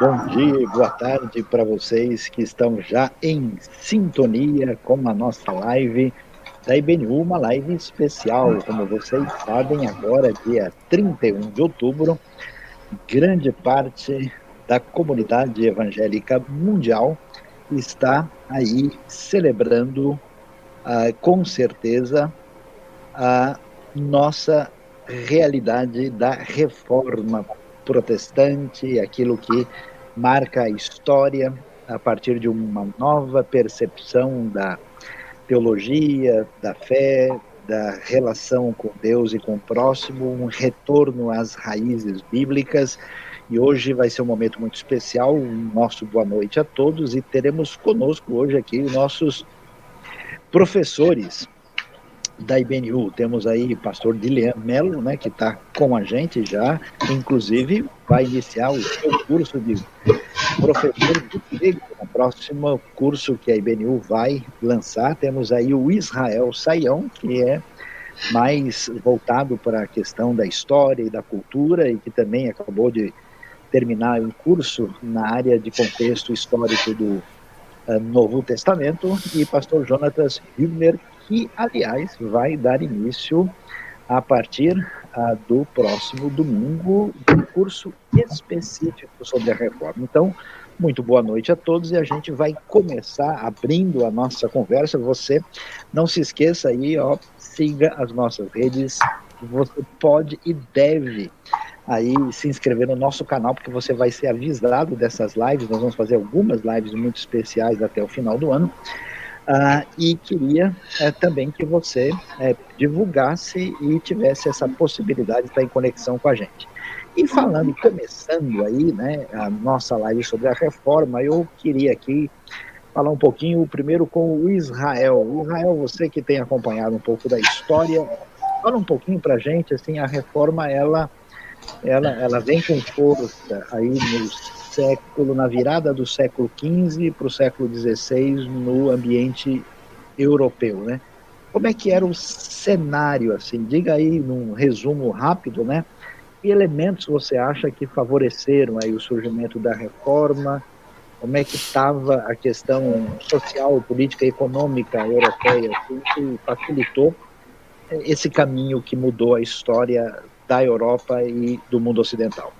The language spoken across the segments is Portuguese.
bom dia, boa tarde para vocês que estão já em sintonia com a nossa live da IBNU, uma live especial, como vocês sabem, agora dia 31 de outubro, grande parte da comunidade evangélica mundial está aí celebrando uh, com certeza a nossa realidade da reforma protestante, aquilo que marca a história a partir de uma nova percepção da teologia, da fé, da relação com Deus e com o próximo, um retorno às raízes bíblicas. E hoje vai ser um momento muito especial. Um nosso boa noite a todos e teremos conosco hoje aqui nossos professores da IBNU. Temos aí o pastor Dilian Melo, né, que está com a gente já, inclusive vai iniciar o seu curso de professor de grego, no próximo curso que a IBNU vai lançar. Temos aí o Israel Saião, que é mais voltado para a questão da história e da cultura e que também acabou de terminar um curso na área de contexto histórico do uh, Novo Testamento e pastor Jonatas Hübner, que, aliás, vai dar início a partir uh, do próximo domingo, um curso específico sobre a reforma. Então, muito boa noite a todos e a gente vai começar abrindo a nossa conversa. Você não se esqueça aí, ó, siga as nossas redes. Você pode e deve aí se inscrever no nosso canal, porque você vai ser avisado dessas lives. Nós vamos fazer algumas lives muito especiais até o final do ano. Uh, e queria uh, também que você uh, divulgasse e tivesse essa possibilidade de estar em conexão com a gente. E falando, começando aí, né, a nossa live sobre a reforma, eu queria aqui falar um pouquinho primeiro com o Israel. Israel, você que tem acompanhado um pouco da história, fala um pouquinho para a gente, assim, a reforma, ela, ela, ela vem com força aí no século, na virada do século XV para o século XVI no ambiente europeu, né? Como é que era o cenário, assim? Diga aí num resumo rápido, né? Que elementos você acha que favoreceram aí o surgimento da reforma? Como é que estava a questão social, política econômica europeia assim, que facilitou esse caminho que mudou a história da Europa e do mundo ocidental?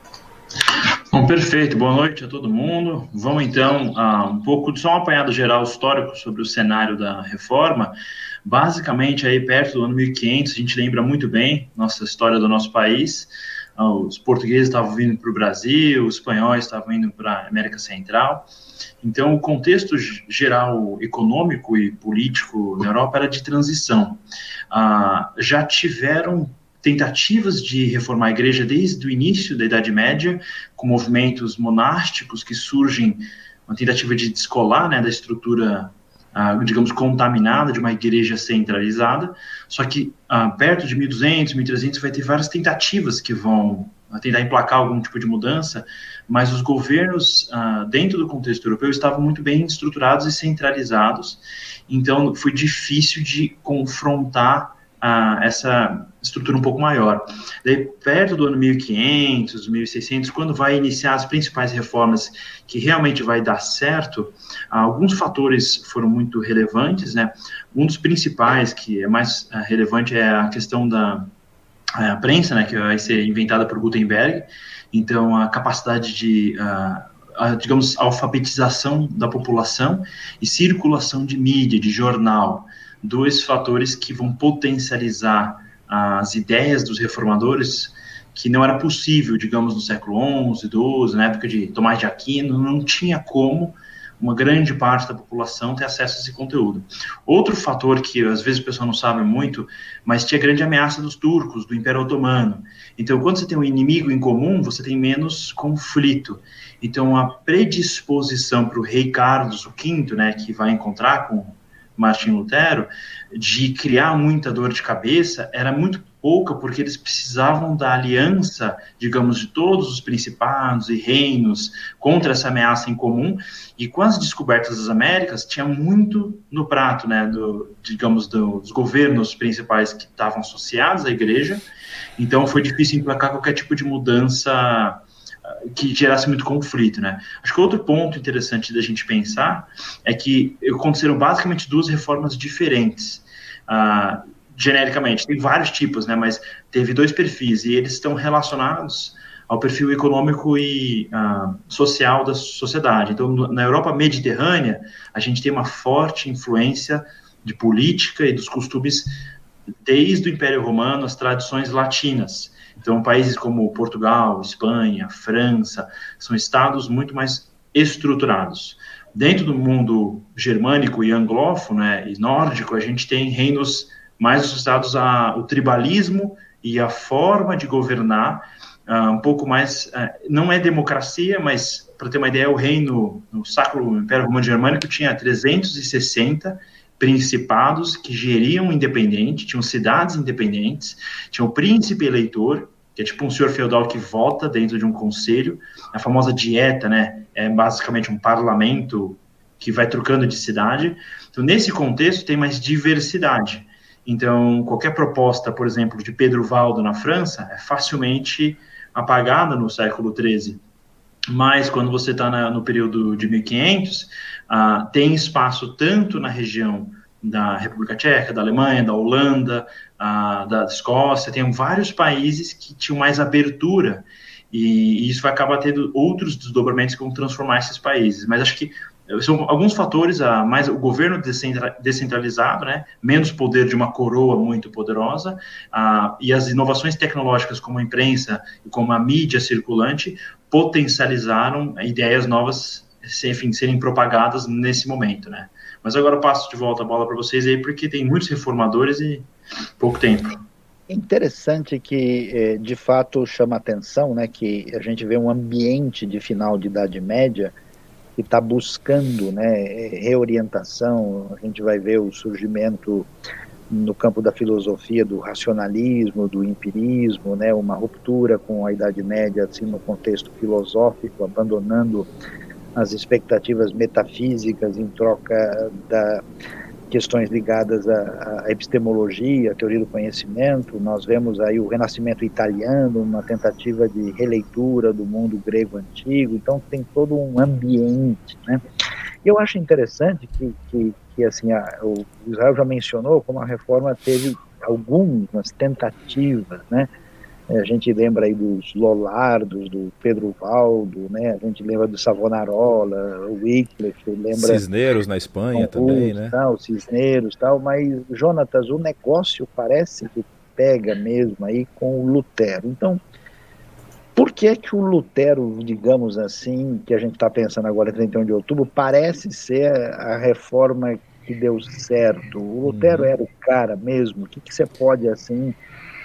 Perfeito. Boa noite a todo mundo. Vamos então a um pouco de só um apanhado geral histórico sobre o cenário da reforma. Basicamente, aí perto do ano 1500, a gente lembra muito bem nossa história do nosso país. Ah, os portugueses estavam vindo para o Brasil, os espanhóis estavam indo para a América Central. Então, o contexto geral econômico e político na Europa era de transição. Ah, já tiveram tentativas de reformar a igreja desde o início da Idade Média, com movimentos monásticos que surgem, uma tentativa de descolar né, da estrutura, uh, digamos, contaminada de uma igreja centralizada. Só que uh, perto de 1200, 1300 vai ter várias tentativas que vão tentar emplacar algum tipo de mudança, mas os governos uh, dentro do contexto europeu estavam muito bem estruturados e centralizados, então foi difícil de confrontar essa estrutura um pouco maior. Daí, perto do ano 1500, 1600, quando vai iniciar as principais reformas que realmente vai dar certo, alguns fatores foram muito relevantes, né? Um dos principais, que é mais uh, relevante, é a questão da a prensa, né, que vai ser inventada por Gutenberg. Então, a capacidade de uh, a, digamos, alfabetização da população e circulação de mídia, de jornal dois fatores que vão potencializar as ideias dos reformadores que não era possível, digamos, no século XI, XII, na época de Tomás de Aquino, não tinha como uma grande parte da população ter acesso a esse conteúdo. Outro fator que às vezes o pessoal não sabe muito, mas tinha grande ameaça dos turcos, do Império Otomano. Então, quando você tem um inimigo em comum, você tem menos conflito. Então, a predisposição para o rei Carlos V, né, que vai encontrar com Martin Lutero, de criar muita dor de cabeça era muito pouca, porque eles precisavam da aliança, digamos, de todos os principados e reinos contra essa ameaça em comum, e com as descobertas das Américas, tinha muito no prato, né, do, digamos, dos governos principais que estavam associados à igreja, então foi difícil emplacar qualquer tipo de mudança que gerasse muito conflito, né? Acho que outro ponto interessante da gente pensar é que aconteceram basicamente duas reformas diferentes. Uh, genericamente, tem vários tipos, né? Mas teve dois perfis e eles estão relacionados ao perfil econômico e uh, social da sociedade. Então, na Europa mediterrânea, a gente tem uma forte influência de política e dos costumes desde o Império Romano, as tradições latinas. Então, países como Portugal, Espanha, França, são estados muito mais estruturados. Dentro do mundo germânico e anglófono né, e nórdico, a gente tem reinos mais associados ao tribalismo e a forma de governar uh, um pouco mais. Uh, não é democracia, mas, para ter uma ideia, o reino, no Sacro Império Romano Germânico, tinha 360 principados que geriam independente, tinham cidades independentes, tinha o príncipe eleitor, que é tipo um senhor feudal que vota dentro de um conselho, a famosa dieta, né, é basicamente um parlamento que vai trocando de cidade. Então, nesse contexto, tem mais diversidade. Então, qualquer proposta, por exemplo, de Pedro Valdo na França é facilmente apagada no século XIII. Mas, quando você está no período de 1500, ah, tem espaço tanto na região da República Tcheca, da Alemanha, da Holanda, ah, da Escócia, tem vários países que tinham mais abertura e, e isso vai acabar tendo outros desdobramentos que vão transformar esses países. Mas acho que são alguns fatores, a mais o governo descentralizado, né, menos poder de uma coroa muito poderosa, a, e as inovações tecnológicas como a imprensa e como a mídia circulante potencializaram ideias novas enfim, serem propagadas nesse momento, né? Mas agora eu passo de volta a bola para vocês aí, porque tem muitos reformadores e pouco tempo. Interessante que, eh, de fato, chama atenção, né, que a gente vê um ambiente de final de Idade Média que está buscando, né, reorientação. A gente vai ver o surgimento no campo da filosofia do racionalismo, do empirismo, né, uma ruptura com a Idade Média, assim, no contexto filosófico, abandonando as expectativas metafísicas em troca da questões ligadas à, à epistemologia, à teoria do conhecimento. Nós vemos aí o Renascimento italiano, uma tentativa de releitura do mundo grego antigo. Então tem todo um ambiente, né? Eu acho interessante que, que, que assim, a, o Israel já mencionou como a reforma teve algumas tentativas, né? É, a gente lembra aí dos Lolardos, do Pedro Valdo, né? A gente lembra do Savonarola, o Wycliffe, lembra... Cisneiros na Espanha também, né? Tal, Cisneiros tal, mas, Jonatas, o negócio parece que pega mesmo aí com o Lutero. Então, por que que o Lutero, digamos assim, que a gente está pensando agora, 31 de outubro, parece ser a reforma que deu certo? O Lutero uhum. era o cara mesmo? O que, que você pode, assim,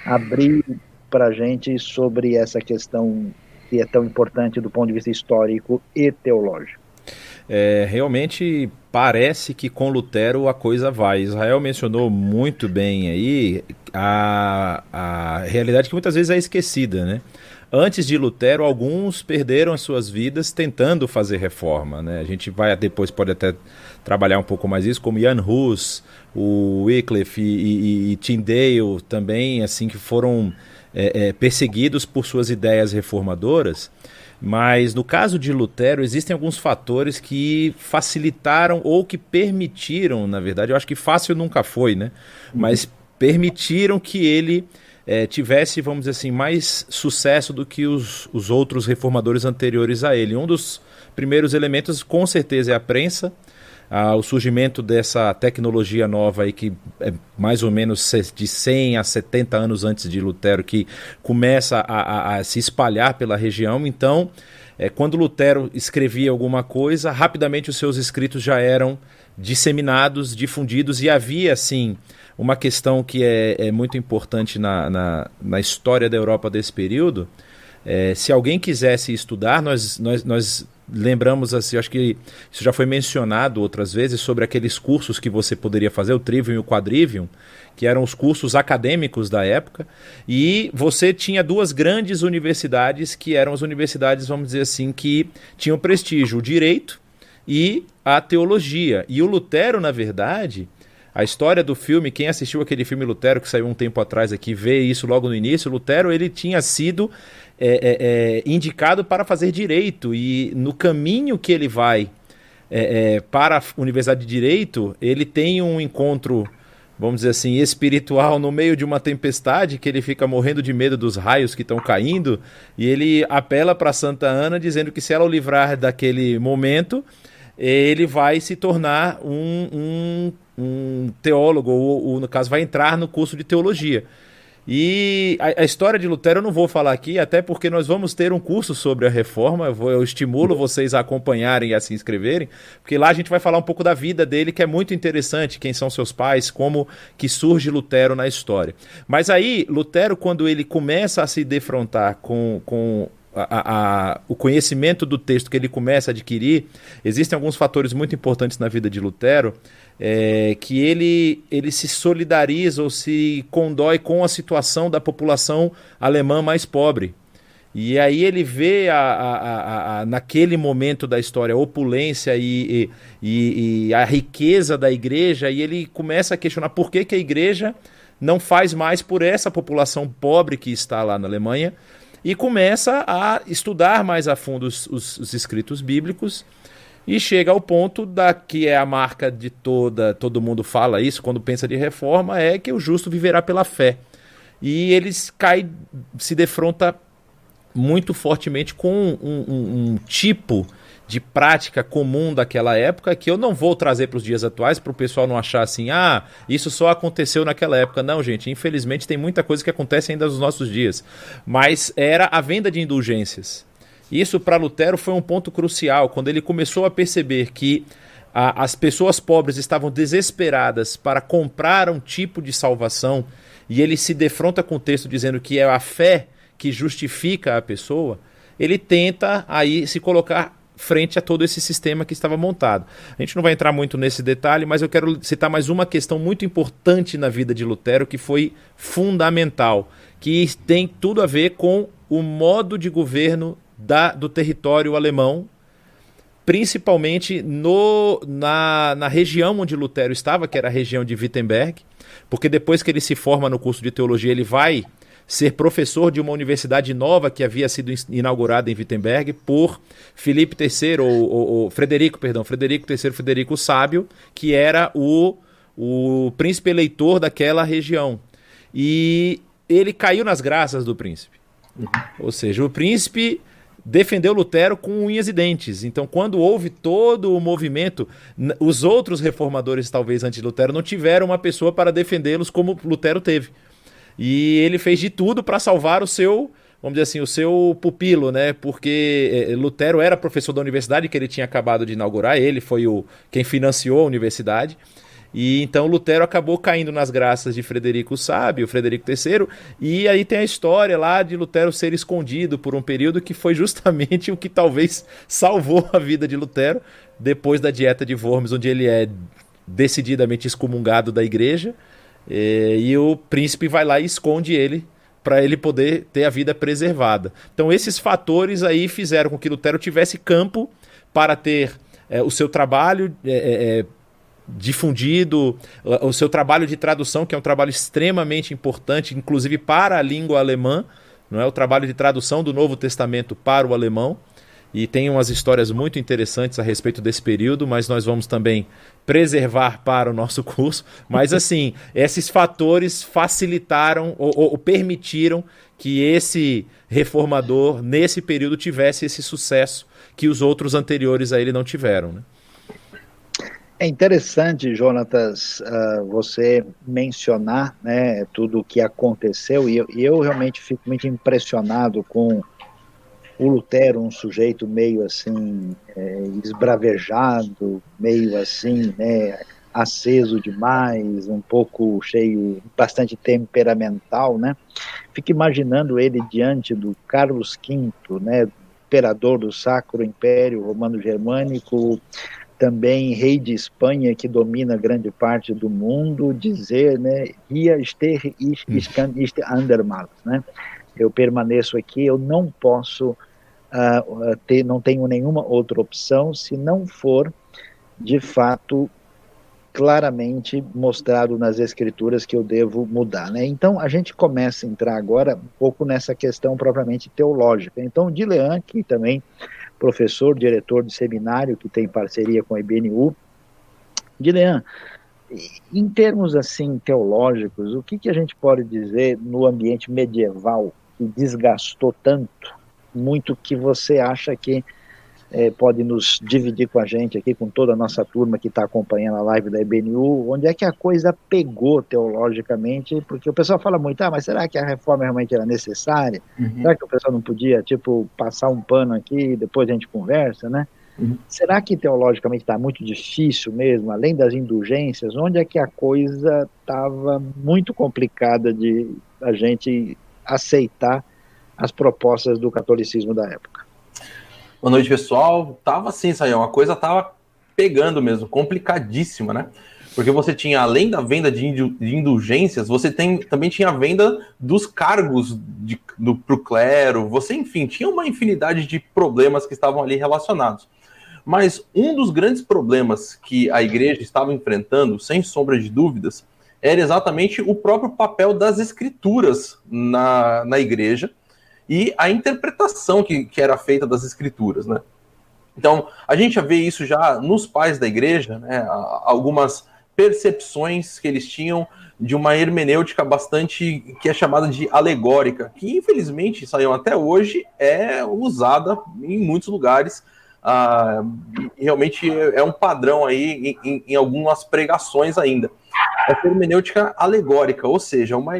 abrir para a gente sobre essa questão que é tão importante do ponto de vista histórico e teológico. É, realmente parece que com Lutero a coisa vai. Israel mencionou muito bem aí a, a realidade que muitas vezes é esquecida, né? Antes de Lutero, alguns perderam as suas vidas tentando fazer reforma. Né? A gente vai depois pode até trabalhar um pouco mais isso, como Jan Hus, o Wycliffe e, e, e Tyndale também, assim que foram é, é, perseguidos por suas ideias reformadoras. Mas no caso de Lutero, existem alguns fatores que facilitaram ou que permitiram, na verdade, eu acho que fácil nunca foi, né? Mas permitiram que ele é, tivesse, vamos dizer assim, mais sucesso do que os, os outros reformadores anteriores a ele. Um dos primeiros elementos, com certeza, é a prensa ah, o surgimento dessa tecnologia nova aí que é mais ou menos de 100 a 70 anos antes de Lutero que começa a, a, a se espalhar pela região. Então, é, quando Lutero escrevia alguma coisa, rapidamente os seus escritos já eram disseminados, difundidos e havia assim uma questão que é, é muito importante na, na, na, história da Europa desse período. É, se alguém quisesse estudar, nós, nós, nós lembramos assim, acho que isso já foi mencionado outras vezes sobre aqueles cursos que você poderia fazer, o Trivium e o Quadrivium, que eram os cursos acadêmicos da época, e você tinha duas grandes universidades que eram as universidades, vamos dizer assim, que tinham prestígio, o direito e a teologia. E o Lutero, na verdade, A história do filme, quem assistiu aquele filme Lutero, que saiu um tempo atrás aqui, vê isso logo no início. Lutero, ele tinha sido é, é, é, indicado para fazer direito, e no caminho que ele vai é, é, para a Universidade de Direito, ele tem um encontro vamos dizer assim, espiritual no meio de uma tempestade, que ele fica morrendo de medo dos raios que estão caindo, e ele apela para Santa Ana dizendo que se ela o livrar daquele momento, ele vai se tornar um, um, um teólogo, ou, ou, no caso vai entrar no curso de teologia. E a, a, história de Lutero eu não vou falar aqui, até porque nós vamos ter um curso sobre a reforma. Eu, vou, eu, estimulo vocês a acompanharem e a se inscreverem, porque lá a gente vai falar um pouco da vida dele, que é muito interessante, quem são seus pais, como que surge Lutero na história. Mas aí, Lutero, quando ele começa a se defrontar com, com a, a, o conhecimento do texto que ele começa a adquirir, existem alguns fatores muito importantes na vida de Lutero é, que ele, ele se solidariza ou se condói com a situação da população alemã mais pobre. E aí ele vê a, a, a, naquele momento da história a opulência e, e, e, a riqueza da igreja, e ele começa a questionar por que, que a igreja não faz mais por essa população pobre que está lá na Alemanha, e começa a estudar mais a fundo os, os, os escritos bíblicos e chega ao ponto da que é a marca de toda, todo mundo fala isso quando pensa de reforma, é que o justo viverá pela fé. E eles cai, se defronta muito fortemente com um, um, um tipo de prática comum daquela época que eu não vou trazer para os dias atuais para o pessoal não achar assim, ah, isso só aconteceu naquela época. Não, gente, infelizmente tem muita coisa que acontece ainda nos nossos dias. Mas era a venda de indulgências. Isso para Lutero foi um ponto crucial, quando ele começou a perceber que a, as pessoas pobres estavam desesperadas para comprar um tipo de salvação, e ele se defronta com o texto dizendo que é a fé que justifica a pessoa, ele tenta aí se colocar frente a todo esse sistema que estava montado. A gente não vai entrar muito nesse detalhe, mas eu quero citar mais uma questão muito importante na vida de Lutero que foi fundamental, que tem tudo a ver com o modo de governo da, do território alemão, principalmente no, na, na região onde Lutero estava, que era a região de Wittenberg, porque depois que ele se forma no curso de teologia, ele vai ser professor de uma universidade nova que havia sido inaugurada em Wittenberg por Felipe III, ou, ou, ou Frederico, perdão, Frederico III, Frederico o Sábio, que era o, o príncipe eleitor daquela região. E ele caiu nas graças do príncipe. Uhum. Ou seja, o príncipe defendeu Lutero com unhas e dentes. Então, quando houve todo o movimento, os outros reformadores, talvez antes de Lutero, não tiveram uma pessoa para defendê-los como Lutero teve. E ele fez de tudo para salvar o seu, vamos dizer assim, o seu pupilo, né? Porque eh, Lutero era professor da universidade que ele tinha acabado de inaugurar, ele foi o quem financiou a universidade. E então Lutero acabou caindo nas graças de Frederico o Sábio, Frederico III, e aí tem a história lá de Lutero ser escondido por um período que foi justamente o que talvez salvou a vida de Lutero depois da dieta de Worms, onde ele é decididamente excomungado da igreja, e, e o príncipe vai lá e esconde ele para ele poder ter a vida preservada. Então esses fatores aí fizeram com que Lutero tivesse campo para ter é, o seu trabalho é, é, difundido, o seu trabalho de tradução, que é um trabalho extremamente importante, inclusive para a língua alemã, não é o trabalho de tradução do Novo Testamento para o alemão. E tem umas histórias muito interessantes a respeito desse período, mas nós vamos também preservar para o nosso curso. Mas assim, esses fatores facilitaram ou, ou permitiram que esse reformador, nesse período, tivesse esse sucesso que os outros anteriores a ele não tiveram. Né? É interessante, Jonatas, uh, você mencionar né, tudo o que aconteceu, e eu, e eu, realmente fico muito impressionado com o Lutero, um sujeito meio assim, é, esbravejado, meio assim, né, aceso demais, um pouco cheio, bastante temperamental, né? Fico imaginando ele diante do Carlos V, né, imperador do Sacro Império Romano Germânico, também rei de Espanha que domina grande parte do mundo dizer, né, hier stehe ich, ich kann nicht andermals, né? Eu permaneço aqui, eu não posso uh, ter, não tenho nenhuma outra opção se não for de fato claramente mostrado nas escrituras que eu devo mudar, né? Então a gente começa a entrar agora um pouco nessa questão propriamente teológica. Então Dilean, que também professor, diretor de seminário que tem parceria com a IBNU, Dilean, em termos assim teológicos, o que, que a gente pode dizer no ambiente medieval que desgastou tanto, muito que você acha que é, pode nos dividir com a gente aqui, com toda a nossa turma que está acompanhando a live da IBNU, onde é que a coisa pegou teologicamente, porque o pessoal fala muito, ah, mas será que a reforma realmente era necessária? Uhum. Será que o pessoal não podia, tipo, passar um pano aqui e depois a gente conversa, né? Uhum. Será que teologicamente está muito difícil mesmo, além das indulgências, onde é que a coisa estava muito complicada de a gente aceitar as propostas do catolicismo da época? Boa noite, pessoal. Tava assim, Sayão, a coisa tava pegando mesmo, complicadíssima, né? Porque você tinha, além da venda de, indulgências, você tem, também tinha a venda dos cargos de, do, pro clero, você, enfim, tinha uma infinidade de problemas que estavam ali relacionados. Mas um dos grandes problemas que a igreja estava enfrentando, sem sombra de dúvidas, era exatamente o próprio papel das escrituras na, na igreja, e a interpretação que, que era feita das escrituras, né? Então, a gente já vê isso já nos pais da igreja, né? Algumas percepções que eles tinham de uma hermenêutica bastante que é chamada de alegórica, que infelizmente saiu até hoje é usada em muitos lugares. Ah, realmente é um padrão aí em, em, algumas pregações ainda. Essa hermenêutica alegórica, ou seja, uma,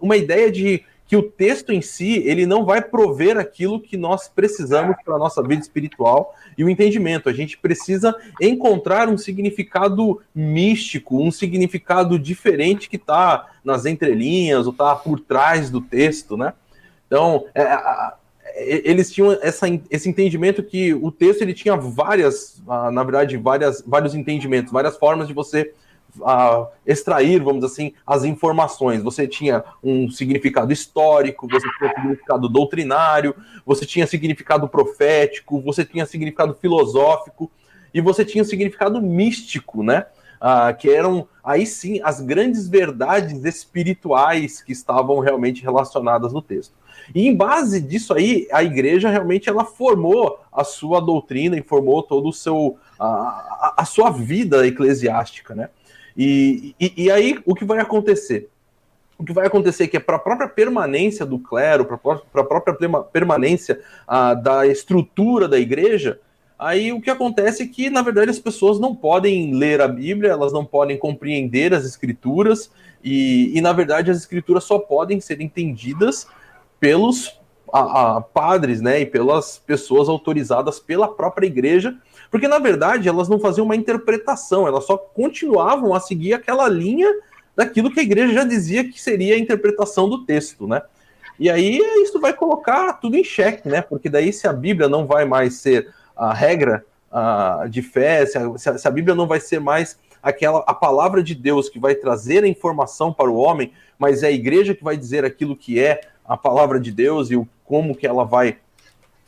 uma ideia de que o texto em si ele não vai prover aquilo que nós precisamos para a nossa vida espiritual e o entendimento. A gente precisa encontrar um significado místico, um significado diferente que está nas entrelinhas ou está por trás do texto, né? Então, é, eles tinham essa, esse entendimento que o texto ele tinha várias, na verdade, várias, vários entendimentos, várias formas de você a extrair, vamos assim, as informações. Você tinha um significado histórico, você tinha um significado doutrinário, você tinha significado profético, você tinha significado filosófico e você tinha um significado místico, né? Ah, que eram aí sim as grandes verdades espirituais que estavam realmente relacionadas no texto. E em base disso aí, a igreja realmente ela formou a sua doutrina e formou todo o seu a, a sua vida eclesiástica, né? E, e, e aí, o que vai acontecer? O que vai acontecer é que para a própria permanência do clero, para a própria permanência ah, da estrutura da igreja, aí o que acontece é que, na verdade, as pessoas não podem ler a Bíblia, elas não podem compreender as escrituras, e, e na verdade, as escrituras só podem ser entendidas pelos a, a, padres, né, e pelas pessoas autorizadas pela própria igreja, porque na verdade elas não faziam uma interpretação, elas só continuavam a seguir aquela linha daquilo que a igreja já dizia que seria a interpretação do texto, né? E aí isso vai colocar tudo em xeque, né? Porque daí se a Bíblia não vai mais ser a regra a, de fé, se a, se a Bíblia não vai ser mais aquela a palavra de Deus que vai trazer a informação para o homem, mas é a igreja que vai dizer aquilo que é a palavra de Deus e o como que ela vai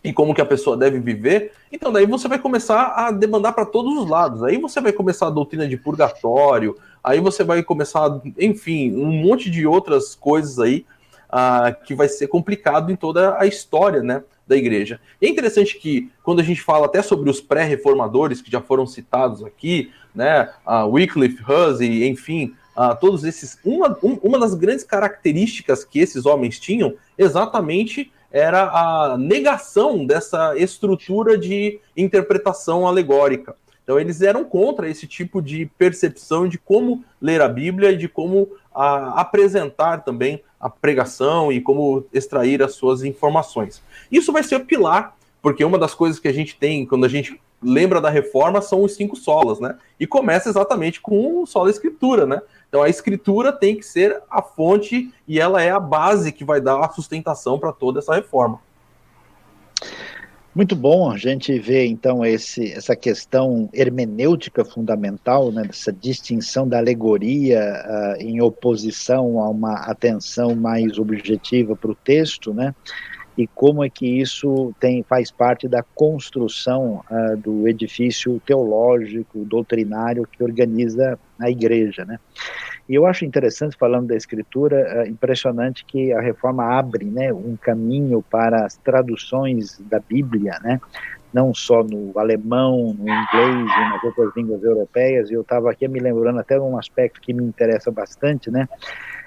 e como que a pessoa deve viver, então daí você vai começar a demandar para todos os lados. Aí você vai começar a doutrina de purgatório, aí você vai começar, enfim, um monte de outras coisas aí uh, que vai ser complicado em toda a história, né, da igreja. E é interessante que quando a gente fala até sobre os pré-reformadores que já foram citados aqui, né, uh, Wycliffe, Hussey, enfim, uh, todos esses, uma, um, uma das grandes características que esses homens tinham exatamente era a negação dessa estrutura de interpretação alegórica. Então, eles eram contra esse tipo de percepção de como ler a Bíblia e de como a, apresentar também a pregação e como extrair as suas informações. Isso vai ser pilar, porque uma das coisas que a gente tem quando a gente lembra da reforma são os cinco solas, né? E começa exatamente com o sola escritura, né? Então a escritura tem que ser a fonte e ela é a base que vai dar a sustentação para toda essa reforma. Muito bom a gente ver então esse, essa questão hermenêutica fundamental, né, dessa distinção da alegoria uh, em oposição a uma atenção mais objetiva para o texto, né? E como é que isso tem faz parte da construção uh, do edifício teológico, doutrinário que organiza a igreja, né? E eu acho interessante, falando da escritura, é impressionante que a reforma abre né, um caminho para as traduções da Bíblia, né? não só no alemão, no inglês e nas outras línguas europeias, e eu estava aqui me lembrando até de um aspecto que me interessa bastante, né?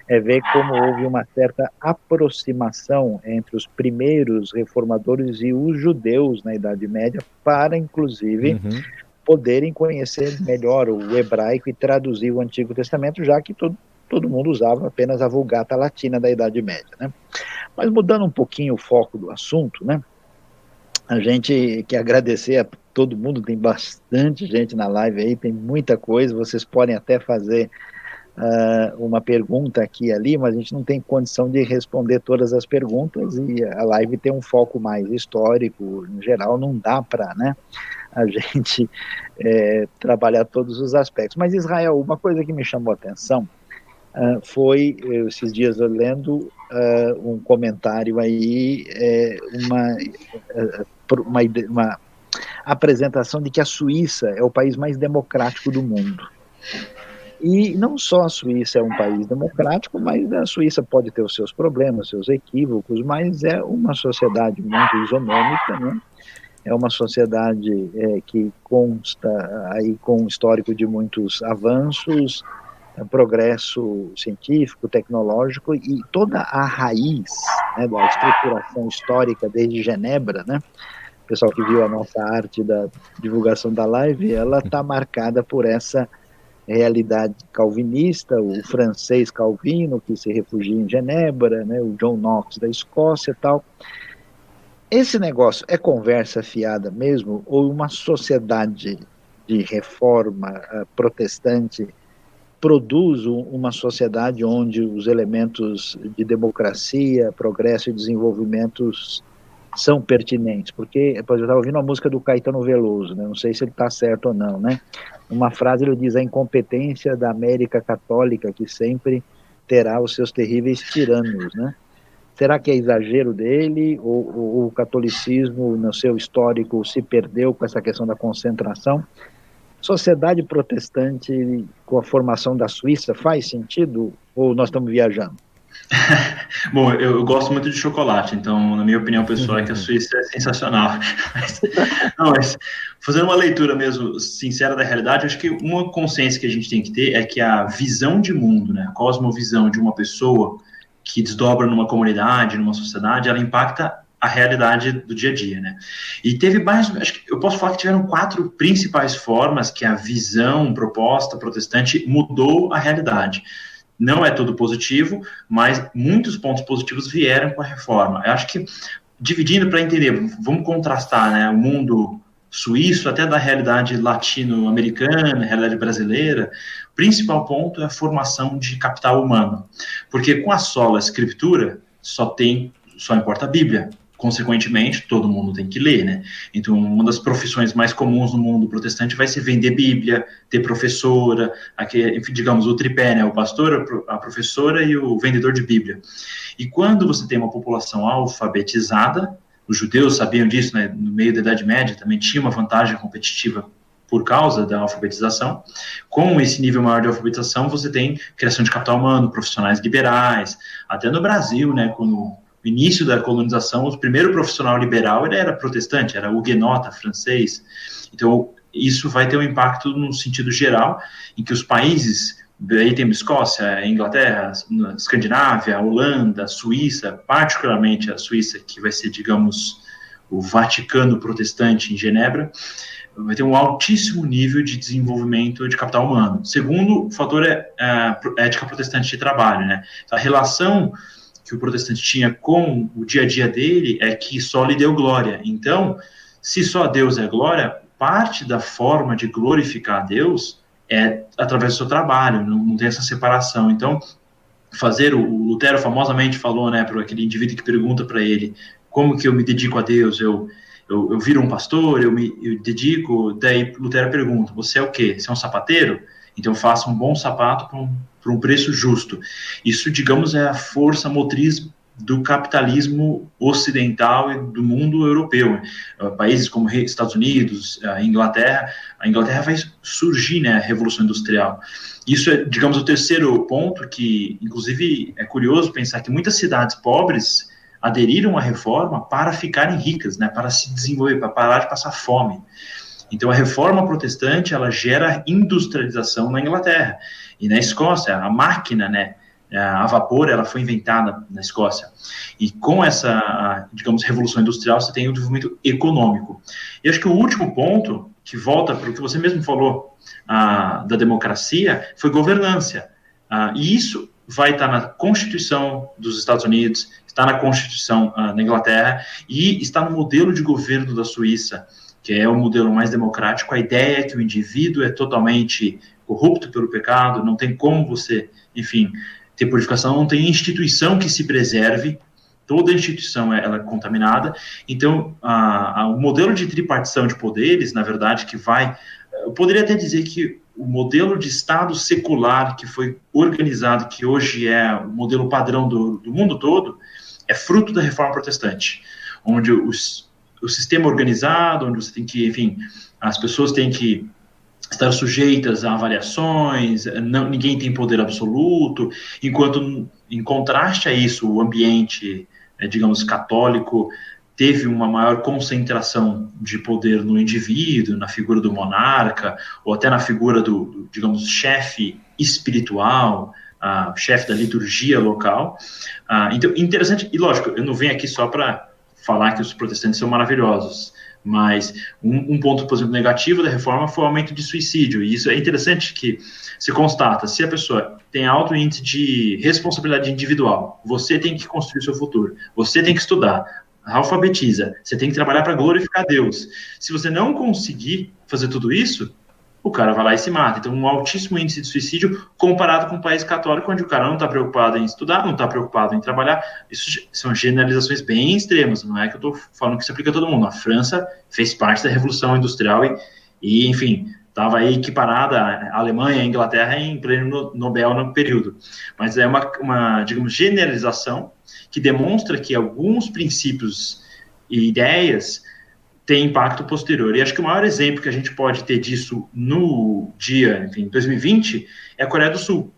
É ver como houve uma certa aproximação entre os primeiros reformadores e os judeus na Idade Média, para inclusive uhum. poderem conhecer melhor o hebraico e traduzir o Antigo Testamento, já que todo, todo mundo usava apenas a Vulgata Latina da Idade Média. Né? Mas mudando um pouquinho o foco do assunto, né? a gente quer agradecer a todo mundo, tem bastante gente na live aí, tem muita coisa, vocês podem até fazer uh, uma pergunta aqui e ali, mas a gente não tem condição de responder todas as perguntas e a live tem um foco mais histórico, em geral não dá para né, a gente é, trabalhar todos os aspectos. Mas Israel, uma coisa que me chamou a atenção uh, foi, esses dias eu lendo uh, um comentário aí, é, uma, uma, uma apresentação de que a Suíça é o país mais democrático do mundo. E não só a Suíça é um país democrático, mas a Suíça pode ter os seus problemas, seus equívocos, mas é uma sociedade muito isonômica, né? É uma sociedade é, que consta aí com um histórico de muitos avanços, é, progresso científico, tecnológico e toda a raiz né, da estruturação histórica desde Genebra, né? O pessoal que viu a nossa arte da divulgação da live, ela está marcada por essa realidade calvinista, o francês Calvino, que se refugia em Genebra, né, o John Knox da Escócia tal. Esse negócio é conversa fiada mesmo ou uma sociedade de reforma uh, protestante produz uma sociedade onde os elementos de democracia, progresso e desenvolvimento são pertinentes, porque eu estava ouvindo a música do Caetano Veloso, né? não sei se ele está certo ou não, né? Uma frase ele diz a incompetência da América Católica que sempre terá os seus terríveis tiranos, né? Será que é exagero dele ou, ou o catolicismo no seu histórico se perdeu com essa questão da concentração? Sociedade protestante com a formação da Suíça faz sentido ou nós estamos viajando? Bom, eu, eu, gosto muito de chocolate, então, na minha opinião pessoal, é que a Suíça é sensacional. mas, não, mas fazendo uma leitura mesmo sincera da realidade, acho que uma consciência que a gente tem que ter é que a visão de mundo, né, a cosmovisão de uma pessoa que desdobra numa comunidade, numa sociedade, ela impacta a realidade do dia a dia, né? E teve mais, acho que eu posso falar que tiveram quatro principais formas que a visão proposta protestante mudou a realidade não é tudo positivo, mas muitos pontos positivos vieram com a reforma. Eu acho que, dividindo para entender, vamos contrastar né, o mundo suíço até da realidade latino-americana, realidade brasileira, o principal ponto é a formação de capital humano. Porque com a sola escritura, só tem, só importa a Bíblia consequentemente, todo mundo tem que ler, né? Então, uma das profissões mais comuns no mundo protestante vai ser vender Bíblia, ter professora, aqui, digamos, o tripé, né? O pastor, a professora e o vendedor de Bíblia. E quando você tem uma população alfabetizada, os judeus sabiam disso, né? No meio da Idade Média também tinha uma vantagem competitiva por causa da alfabetização. Com esse nível maior de alfabetização, você tem criação de capital humano, profissionais liberais, até no Brasil, né? Quando início da colonização, o primeiro profissional liberal ele era protestante, era huguenota francês. Então, isso vai ter um impacto no sentido geral, em que os países, aí temos Escócia, Inglaterra, Escandinávia, Holanda, Suíça, particularmente a Suíça, que vai ser, digamos, o Vaticano protestante em Genebra, vai ter um altíssimo nível de desenvolvimento de capital humano. Segundo o fator é, é a ética protestante de trabalho, né? A relação que o protestante tinha com o dia a dia dele é que só lhe deu glória. Então, se só Deus é glória, parte da forma de glorificar a Deus é através do seu trabalho, não, não tem essa separação. Então, fazer o, o Lutero famosamente falou, né, para aquele indivíduo que pergunta para ele como que eu me dedico a Deus, eu eu, eu viro um pastor, eu me eu dedico, daí Lutero pergunta, você é o quê? Você é um sapateiro? Então faça um bom sapato para um, um preço justo. Isso, digamos, é a força motriz do capitalismo ocidental e do mundo europeu. Uh, países como Estados Unidos, a Inglaterra, a Inglaterra vai surgir, né, a Revolução Industrial. Isso é, digamos, o terceiro ponto que, inclusive, é curioso pensar que muitas cidades pobres aderiram à reforma para ficarem ricas, né, para se desenvolver, para parar de passar fome. Então, a reforma protestante, ela gera industrialização na Inglaterra. E na Escócia, a máquina, né, a vapor, ela foi inventada na Escócia. E com essa, digamos, revolução industrial, você tem o desenvolvimento econômico. E acho que o último ponto, que volta para o que você mesmo falou da democracia, foi governança. E isso vai estar na Constituição dos Estados Unidos, está na Constituição da Inglaterra e está no modelo de governo da Suíça que é o modelo mais democrático, a ideia é que o indivíduo é totalmente corrupto pelo pecado, não tem como você, enfim, ter purificação, não tem instituição que se preserve, toda instituição é, ela é contaminada, então a, a, o modelo de tripartição de poderes, na verdade, que vai, eu poderia até dizer que o modelo de Estado secular que foi organizado, que hoje é o modelo padrão do, do mundo todo, é fruto da reforma protestante, onde os, o sistema organizado, onde você tem que, enfim, as pessoas têm que estar sujeitas a avaliações, não, ninguém tem poder absoluto, enquanto, em contraste a isso, o ambiente, é, digamos, católico teve uma maior concentração de poder no indivíduo, na figura do monarca, ou até na figura do, do digamos, chefe espiritual, uh, chefe da liturgia local. Uh, então, interessante, e lógico, eu não venho aqui só para falar que os protestantes são maravilhosos. Mas um, um, ponto, por exemplo, negativo da reforma foi o aumento de suicídio. E isso é interessante que se constata, se a pessoa tem alto índice de responsabilidade individual, você tem que construir seu futuro, você tem que estudar, alfabetiza, você tem que trabalhar para glorificar Deus. Se você não conseguir fazer tudo isso, o cara vai lá e se mata. Então, um altíssimo índice de suicídio comparado com um país católico, onde o cara não está preocupado em estudar, não está preocupado em trabalhar. Isso são generalizações bem extremas, não é que eu estou falando que se aplica a todo mundo. A França fez parte da Revolução Industrial e, e enfim, estava aí equiparada a Alemanha, a Inglaterra em prêmio Nobel no período. Mas é uma, uma, digamos, generalização que demonstra que alguns princípios e ideias tem impacto posterior. E acho que o maior exemplo que a gente pode ter disso no dia, enfim, 2020, é a Coreia do Sul,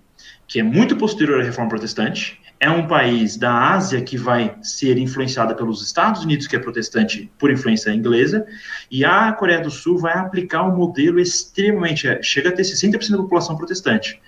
que é muito posterior à reforma protestante, é um país da Ásia que vai ser influenciada pelos Estados Unidos, que é protestante por influência inglesa, e a Coreia do Sul vai aplicar um modelo extremamente, chega a ter 60% da população protestante.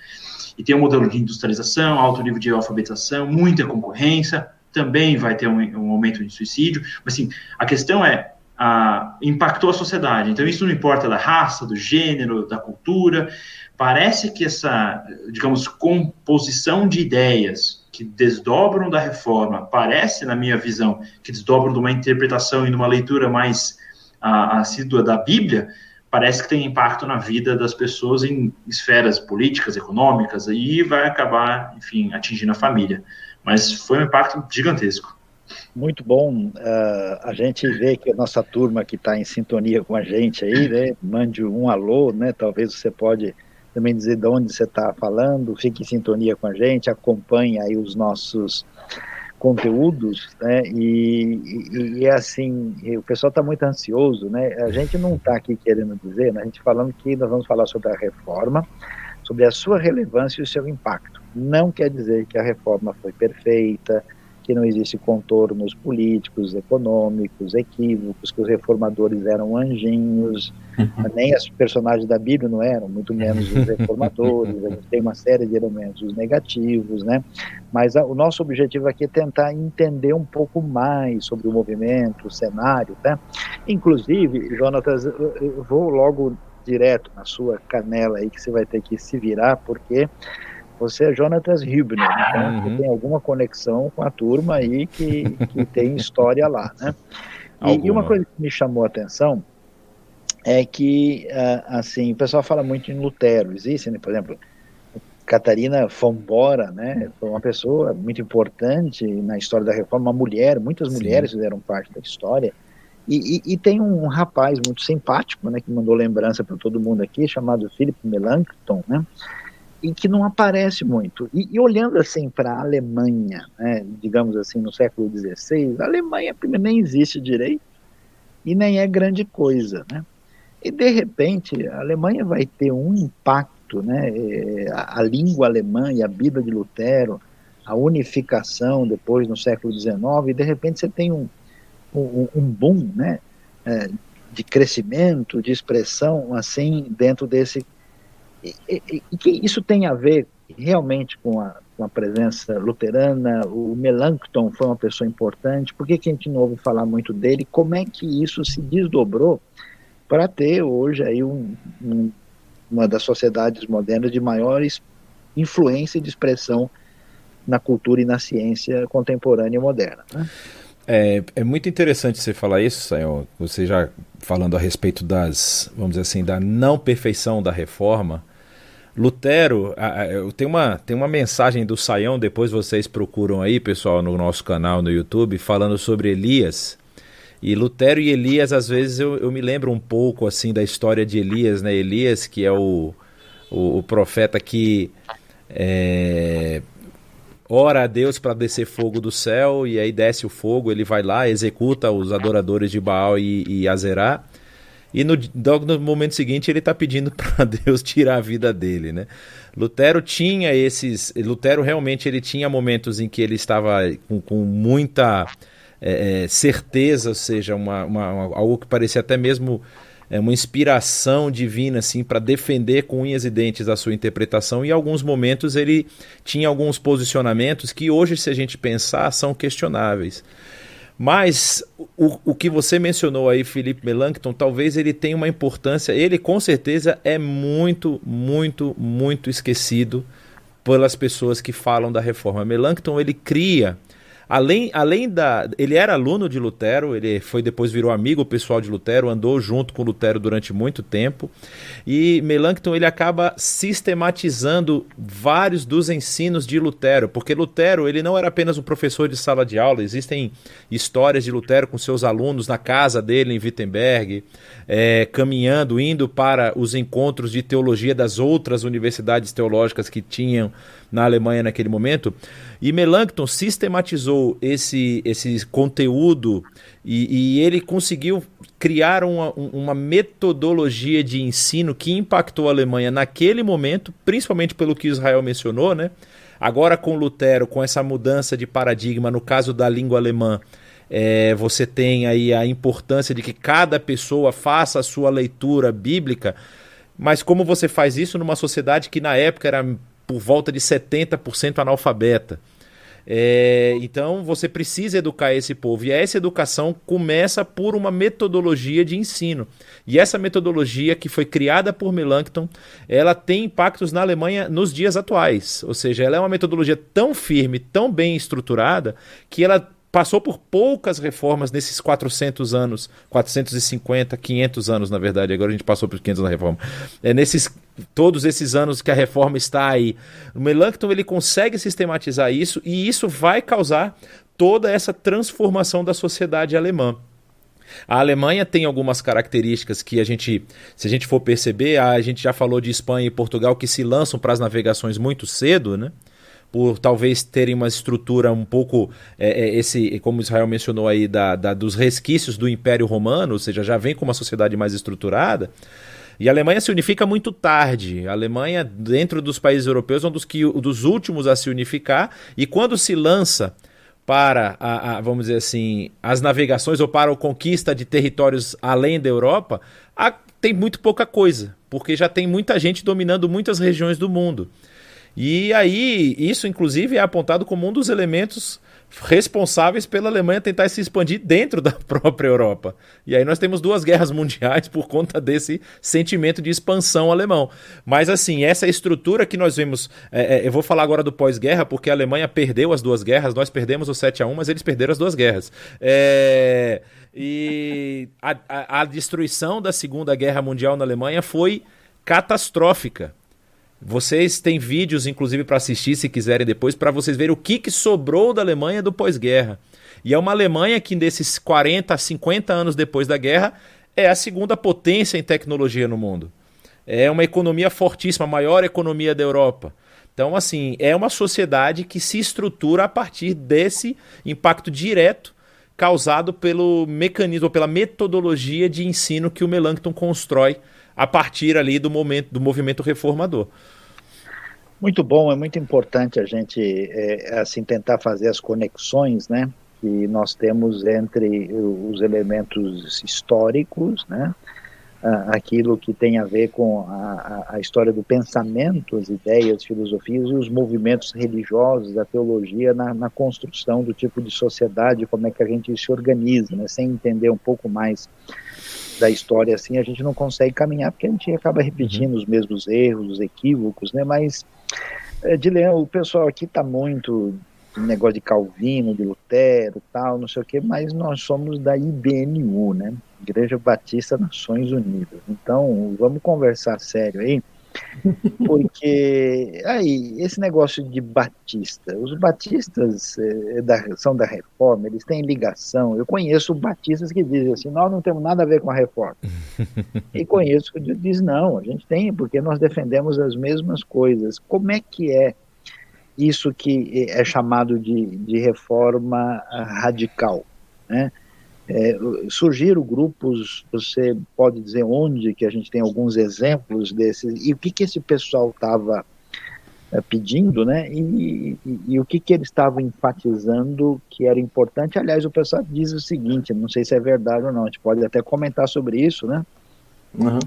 E tem um modelo de industrialização, alto nível de alfabetização, muita concorrência, também vai ter um, um aumento de suicídio, mas assim, a questão é, ah, impactou a sociedade. Então, isso não importa da raça, do gênero, da cultura. Parece que essa, digamos, composição de ideias que desdobram da reforma, parece, na minha visão, que desdobram de uma interpretação e de uma leitura mais ah, assídua da Bíblia, parece que tem impacto na vida das pessoas em esferas políticas, econômicas, e vai acabar, enfim, atingindo a família. Mas foi um impacto gigantesco. Muito bom. Uh, a gente vê que a nossa turma que está em sintonia com a gente aí, né? Mande um alô, né? Talvez você pode também dizer de onde você está falando, fique em sintonia com a gente, acompanhe aí os nossos conteúdos, né? E, e, é assim, o pessoal está muito ansioso, né? A gente não está aqui querendo dizer, né? a gente falando que nós vamos falar sobre a reforma, sobre a sua relevância e o seu impacto. Não quer dizer que a reforma foi perfeita, que não existe contornos políticos, econômicos, equívocos, que os reformadores eram anjinhos, uhum. nem os personagens da Bíblia não eram, muito menos os reformadores, a gente tem uma série de elementos negativos, né? Mas a, o nosso objetivo aqui é tentar entender um pouco mais sobre o movimento, o cenário, né? Inclusive, Jonatas, eu, eu vou logo direto na sua canela aí que você vai ter que se virar, porque você é Jonatas Hübner, então uhum. tem alguma conexão com a turma aí que, que tem história lá, né? E, e, uma coisa que me chamou a atenção é que, uh, assim, o pessoal fala muito em Lutero, existe, né? por exemplo, Catarina Fombora, né, foi uma pessoa muito importante na história da reforma, uma mulher, muitas Sim. mulheres fizeram parte da história, e, e, e, tem um rapaz muito simpático, né, que mandou lembrança para todo mundo aqui, chamado Philip Melanchthon, né, e que não aparece muito. E, e olhando assim para a Alemanha, né, digamos assim, no século XVI, a Alemanha nem existe direito e nem é grande coisa, né? E de repente a Alemanha vai ter um impacto, né? É, a, a língua alemã e a Bíblia de Lutero, a unificação depois no século XIX, e de repente você tem um, um, um boom, né? É, de crescimento, de expressão, assim, dentro desse e, e, que isso tem a ver realmente com a, com a presença luterana, o Melanchthon foi uma pessoa importante, por que, que a gente não ouve falar muito dele, como é que isso se desdobrou para ter hoje aí um, um, uma das sociedades modernas de maiores influência e de expressão na cultura e na ciência contemporânea e moderna. Né? É, é muito interessante você falar isso, Sayão. Você já falando a respeito das, vamos dizer assim, da não perfeição da reforma. Lutero, tem uma, tem uma mensagem do Saião, depois vocês procuram aí, pessoal, no nosso canal no YouTube, falando sobre Elias. E Lutero e Elias, às vezes eu, eu me lembro um pouco assim da história de Elias, né? Elias, que é o, o, o profeta que é, ora a Deus para descer fogo do céu, e aí desce o fogo, ele vai lá, executa os adoradores de Baal e, e Azerá. E no, no momento seguinte ele está pedindo para Deus tirar a vida dele, né? Lutero tinha esses, Lutero realmente ele tinha momentos em que ele estava com, com muita é, é certeza, ou seja, uma, uma, algo que parecia até mesmo é, uma inspiração divina assim para defender com unhas e dentes a sua interpretação. E em alguns momentos ele tinha alguns posicionamentos que hoje, se a gente pensar, são questionáveis. Mas o, o que você mencionou aí, Felipe Melanchthon, talvez ele tenha uma importância. Ele com certeza é muito, muito, muito esquecido pelas pessoas que falam da reforma. Melanchthon ele cria Além, além da. Ele era aluno de Lutero, ele foi depois virou amigo pessoal de Lutero, andou junto com Lutero durante muito tempo. E Melanchthon ele acaba sistematizando vários dos ensinos de Lutero, porque Lutero ele não era apenas um professor de sala de aula, existem histórias de Lutero com seus alunos na casa dele em Wittenberg, é, caminhando, indo para os encontros de teologia das outras universidades teológicas que tinham na Alemanha naquele momento. E Melanchthon sistematizou esse, esse conteúdo e, e ele conseguiu criar uma, uma metodologia de ensino que impactou a Alemanha naquele momento, principalmente pelo que Israel mencionou, né? Agora com Lutero, com essa mudança de paradigma, no caso da língua alemã, é, você tem aí a importância de que cada pessoa faça a sua leitura bíblica, mas como você faz isso numa sociedade que na época era por volta de 70% analfabeta. É, então você precisa educar esse povo. E essa educação começa por uma metodologia de ensino. E essa metodologia que foi criada por Melanchthon, ela tem impactos na Alemanha nos dias atuais. Ou seja, ela é uma metodologia tão firme, tão bem estruturada, que ela passou por poucas reformas nesses 400 anos, 450, 500 anos, na verdade, agora a gente passou por 500 na reforma. É nesses todos esses anos que a reforma está aí. O Melanchthon ele consegue sistematizar isso e isso vai causar toda essa transformação da sociedade alemã. A Alemanha tem algumas características que a gente, se a gente for perceber, a gente já falou de Espanha e Portugal que se lançam para as navegações muito cedo, né? Por talvez terem uma estrutura um pouco, é, é, esse, como Israel mencionou aí, da, da, dos resquícios do Império Romano, ou seja, já vem com uma sociedade mais estruturada. E a Alemanha se unifica muito tarde. A Alemanha, dentro dos países europeus, é um dos, que, dos últimos a se unificar. E quando se lança para, a, a, vamos dizer assim, as navegações ou para a conquista de territórios além da Europa, a, tem muito pouca coisa, porque já tem muita gente dominando muitas regiões do mundo. E aí, isso inclusive é apontado como um dos elementos responsáveis pela Alemanha tentar se expandir dentro da própria Europa. E aí nós temos duas guerras mundiais por conta desse sentimento de expansão alemão. Mas assim, essa estrutura que nós vemos, é, é, eu vou falar agora do pós-guerra, porque a Alemanha perdeu as duas guerras, nós perdemos o 7 a 1 mas eles perderam as duas guerras. É, e a, a, a destruição da Segunda Guerra Mundial na Alemanha foi catastrófica. Vocês têm vídeos, inclusive, para assistir, se quiserem depois, para vocês verem o que, que sobrou da Alemanha do pós-guerra. E é uma Alemanha que, desses 40 a 50 anos depois da guerra, é a segunda potência em tecnologia no mundo. é uma economia fortíssima, a maior economia da Europa. Então, assim, é uma sociedade que se estrutura a partir desse impacto direto causado pelo mecanismo, pela metodologia de ensino que o Melanchthon constrói a partir ali do momento do movimento reformador. Muito bom, é muito importante a gente é, assim tentar fazer as conexões, né, que nós temos entre os elementos históricos, né, aquilo que tem a ver com a, a, história do pensamento, as ideias, filosofias e os movimentos religiosos, a teologia na, na, construção do tipo de sociedade, como é que a gente se organiza, né? sem entender um pouco mais da história assim, a gente não consegue caminhar porque a gente acaba repetindo uhum. os mesmos erros, os equívocos, né? Mas, é, Dileão, o pessoal aqui está muito negócio de Calvino, de Lutero, tal, não sei o quê, mas nós somos da IBNU, né? Igreja Batista Nações Unidas. Então, vamos conversar sério aí, porque aí esse negócio de batista, os batistas eh, da, são da reforma, eles têm ligação. Eu conheço batistas que dizem assim: nós não temos nada a ver com a reforma. e conheço que dizem: não, a gente tem, porque nós defendemos as mesmas coisas. Como é que é isso que é chamado de, de reforma radical? Né? É, surgiram grupos, você pode dizer onde que a gente tem alguns exemplos desses, e o que, que esse pessoal estava é, pedindo, né? E, e, e, o que, que eles estavam enfatizando que era importante. Aliás, o pessoal diz o seguinte: não sei se é verdade ou não, a gente pode até comentar sobre isso, né? Uhum.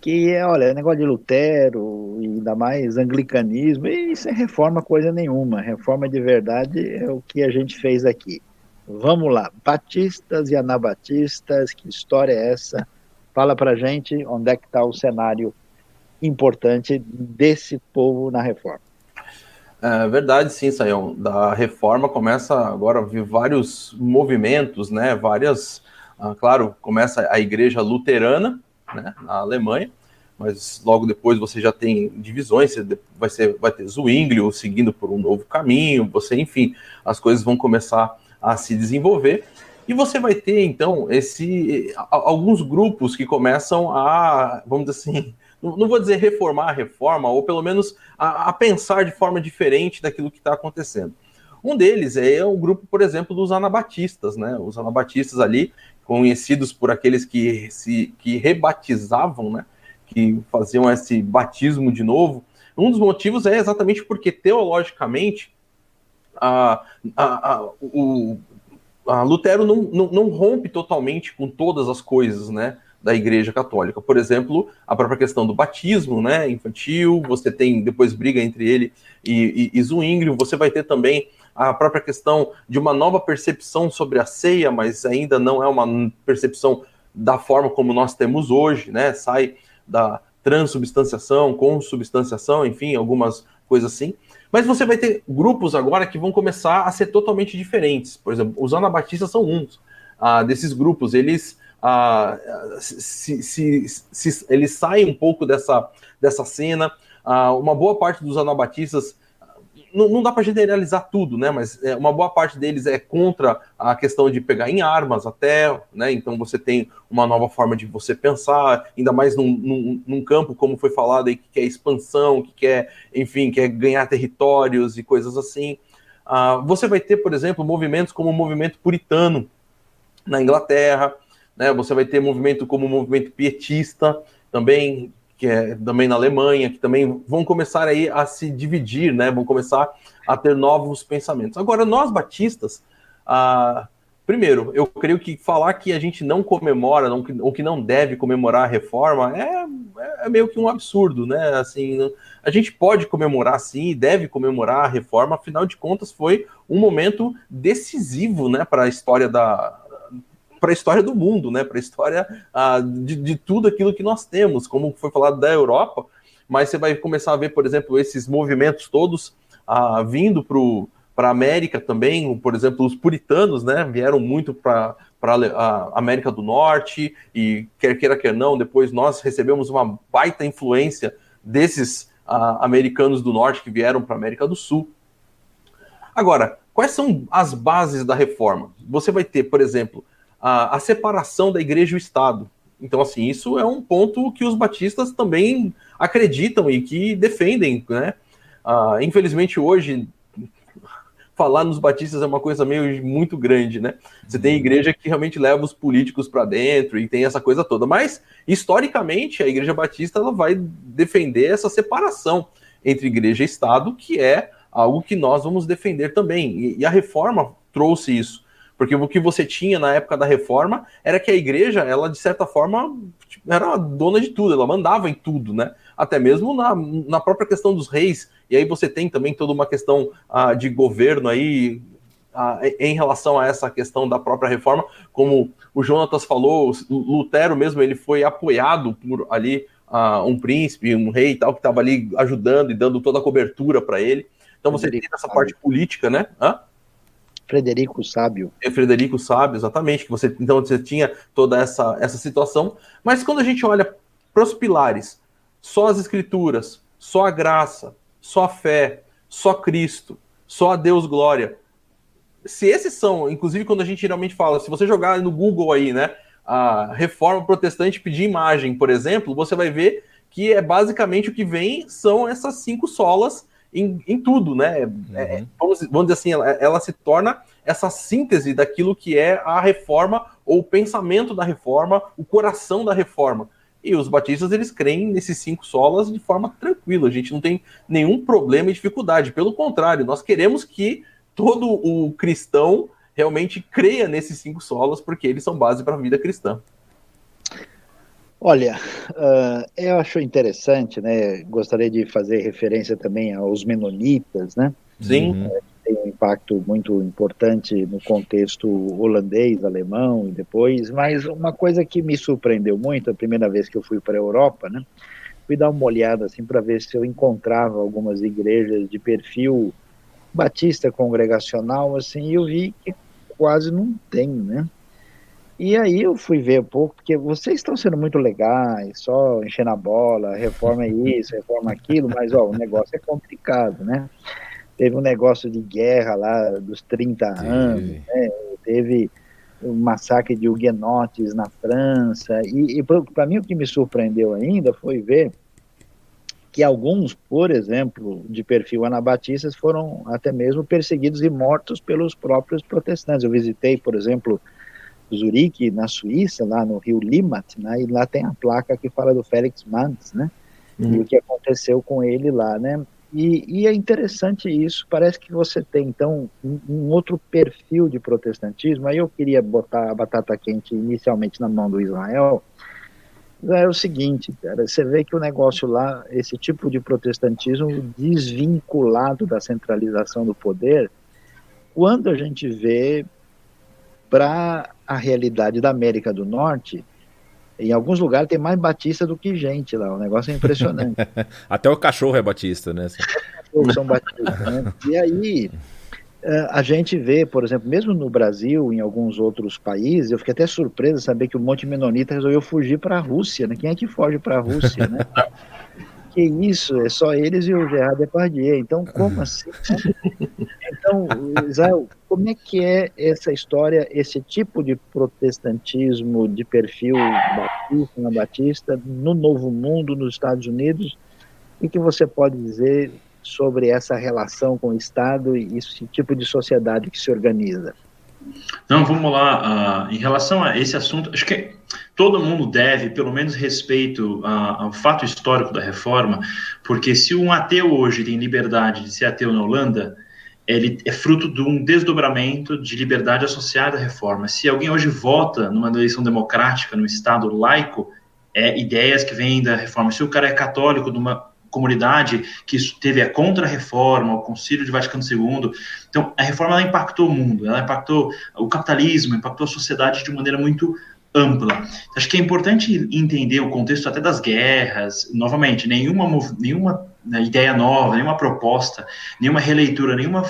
Que é, olha, negócio de Lutero, e ainda mais anglicanismo, e isso é reforma coisa nenhuma. Reforma de verdade é o que a gente fez aqui. Vamos lá, batistas e anabatistas, que história é essa? Fala pra gente onde é que está o cenário importante desse povo na reforma. É verdade, sim, Sayão. Da reforma começa agora a vir vários movimentos, né? Várias, ah, claro, começa a igreja luterana, né? Na Alemanha, mas logo depois você já tem divisões, você vai, ser, vai ter Zwinglio seguindo por um novo caminho, você, enfim, as coisas vão começar a se desenvolver. E você vai ter, então, esse alguns grupos que começam a, vamos dizer assim, não vou dizer reformar a reforma, ou pelo menos a, a pensar de forma diferente daquilo que está acontecendo. Um deles é o grupo, por exemplo, dos anabatistas, né? Os anabatistas ali, conhecidos por aqueles que se que rebatizavam, né? Que faziam esse batismo de novo. Um dos motivos é exatamente porque teologicamente a, a, a, o, a Lutero não, não, não, rompe totalmente com todas as coisas, né? Da Igreja Católica. Por exemplo, a própria questão do batismo, né? Infantil, você tem depois briga entre ele e, e, e você vai ter também a própria questão de uma nova percepção sobre a ceia, mas ainda não é uma percepção da forma como nós temos hoje, né? Sai da transubstanciação, consubstanciação, enfim, algumas coisas assim. Mas você vai ter grupos agora que vão começar a ser totalmente diferentes. Por exemplo, os anabatistas são uns ah, desses grupos. Eles, ah, se, se, se, eles saem um pouco dessa, dessa cena. Ah, uma boa parte dos anabatistas não, não dá para generalizar tudo, né? Mas é, uma boa parte deles é contra a questão de pegar em armas até, né? Então você tem uma nova forma de você pensar, ainda mais num, num, num campo, como foi falado aí, que quer expansão, que quer, enfim, quer ganhar territórios e coisas assim. Uh, você vai ter, por exemplo, movimentos como o movimento puritano na Inglaterra, né? Você vai ter movimento como o movimento pietista, também que é também na Alemanha, que também vão começar aí a se dividir, né? Vão começar a ter novos pensamentos. Agora, nós batistas, ah, primeiro, eu creio que falar que a gente não comemora, não, ou que não deve comemorar a reforma, é, é meio que um absurdo, né? Assim, a gente pode comemorar sim, deve comemorar a reforma, afinal de contas, foi um momento decisivo, né, para a história da, para a história do mundo, né? Para a história uh, de, de tudo aquilo que nós temos, como foi falado da Europa, mas você vai começar a ver, por exemplo, esses movimentos todos uh, vindo para a América também, por exemplo, os puritanos, né? Vieram muito para a América do Norte e quer queira quer não, depois nós recebemos uma baita influência desses americanos do Norte que vieram para a América do Sul. Agora, quais são as bases da reforma? Você vai ter, por exemplo, a, a separação da igreja e o Estado. Então, assim, isso é um ponto que os batistas também acreditam e que defendem, né? Ah, infelizmente, hoje, falar nos batistas é uma coisa meio muito grande, né? Você tem igreja que realmente leva os políticos para dentro e tem essa coisa toda, mas historicamente a igreja batista ela vai defender essa separação entre igreja e Estado, que é algo que nós vamos defender também. E, e a reforma trouxe isso. Porque o que você tinha na época da reforma era que a igreja, ela de certa forma, tipo, era dona de tudo, ela mandava em tudo, né? Até mesmo na, na própria questão dos reis. E aí você tem também toda uma questão ah, de governo aí ah, em relação a essa questão da própria reforma. Como o Jonatas falou, Lutero mesmo ele foi apoiado por ali ah, um príncipe, um rei e tal, que estava ali ajudando e dando toda a cobertura para ele. Então você tem essa parte política, né? Hã? Frederico Sábio. É Frederico Sábio, exatamente. Que você, então você tinha toda essa, essa situação. Mas quando a gente olha para os pilares, só as escrituras, só a graça, só a fé, só Cristo, só a Deus glória. Se esses são, inclusive quando a gente geralmente fala, se você jogar no Google aí, né, a reforma protestante pedir imagem, por exemplo, você vai ver que é basicamente o que vem são essas cinco solas em, em tudo, né? É, uhum. É, vamos, vamos, dizer assim, ela, ela, se torna essa síntese daquilo que é a reforma ou o pensamento da reforma, o coração da reforma. E os batistas, eles creem nesses cinco solas de forma tranquila. A gente não tem nenhum problema e dificuldade. Pelo contrário, nós queremos que todo o cristão realmente creia nesses cinco solas, porque eles são base para a vida cristã. Olha, uh, eu acho interessante, né? Gostaria de fazer referência também aos menonitas, né? Sim. Uhum. Tem um impacto muito importante no contexto holandês, alemão e depois, mas uma coisa que me surpreendeu muito a primeira vez que eu fui para a Europa, né? Fui dar uma olhada assim para ver se eu encontrava algumas igrejas de perfil batista congregacional, assim, e eu vi que quase não tem, né? E aí eu fui ver um pouco, porque vocês estão sendo muito legais, só enchendo a bola, reforma isso, reforma aquilo, mas ó, o negócio é complicado, né? Teve um negócio de guerra lá dos 30 anos, né? teve o um massacre de huguenotes na França, e, e para mim o que me surpreendeu ainda foi ver que alguns, por exemplo, de perfil anabatistas, foram até mesmo perseguidos e mortos pelos próprios protestantes. Eu visitei, por exemplo, Zurique, na Suíça, lá no rio Limmat, né, e lá tem a placa que fala do Félix Manz, né, uhum. e o que aconteceu com ele lá, né, e, e, é interessante isso, parece que você tem, então, um, um, outro perfil de protestantismo, aí eu queria botar a batata quente inicialmente na mão do Israel, é o seguinte, cara, você vê que o negócio lá, esse tipo de protestantismo desvinculado da centralização do poder, quando a gente vê para a realidade da América do Norte, em alguns lugares tem mais batista do que gente lá. O negócio é impressionante. Até o cachorro é batista, né? Os são batistas, né? E aí eh, a gente vê, por exemplo, mesmo no Brasil, em alguns outros países, eu fiquei até surpreso saber que o Monte Menonita resolveu fugir para a Rússia, né? Quem é que foge para a Rússia, né? que isso, é só eles e o Gerard Depardieu. Então, como assim? Então, Israel, como é que é essa história, esse tipo de protestantismo de perfil batista, na batista, no Novo Mundo, nos Estados Unidos? O que você pode dizer sobre essa relação com o Estado e esse tipo de sociedade que se organiza? Não, vamos lá. Uh, em relação a esse assunto, acho que todo mundo deve, pelo menos, respeito uh, ao fato histórico da reforma, porque se um ateu hoje tem liberdade de ser ateu na Holanda, ele é fruto de um desdobramento de liberdade associada à reforma. Se alguém hoje vota numa eleição democrática, no Estado laico, é ideias que vêm da reforma. Se o cara é católico, numa comunidade que teve a contra-reforma, o Concílio de Vaticano II. Então, a reforma impactou o mundo, ela impactou o capitalismo, impactou a sociedade de maneira muito ampla. Acho que é importante entender o contexto até das guerras. Novamente, nenhuma, nenhuma né, ideia nova, nenhuma proposta, nenhuma releitura, nenhuma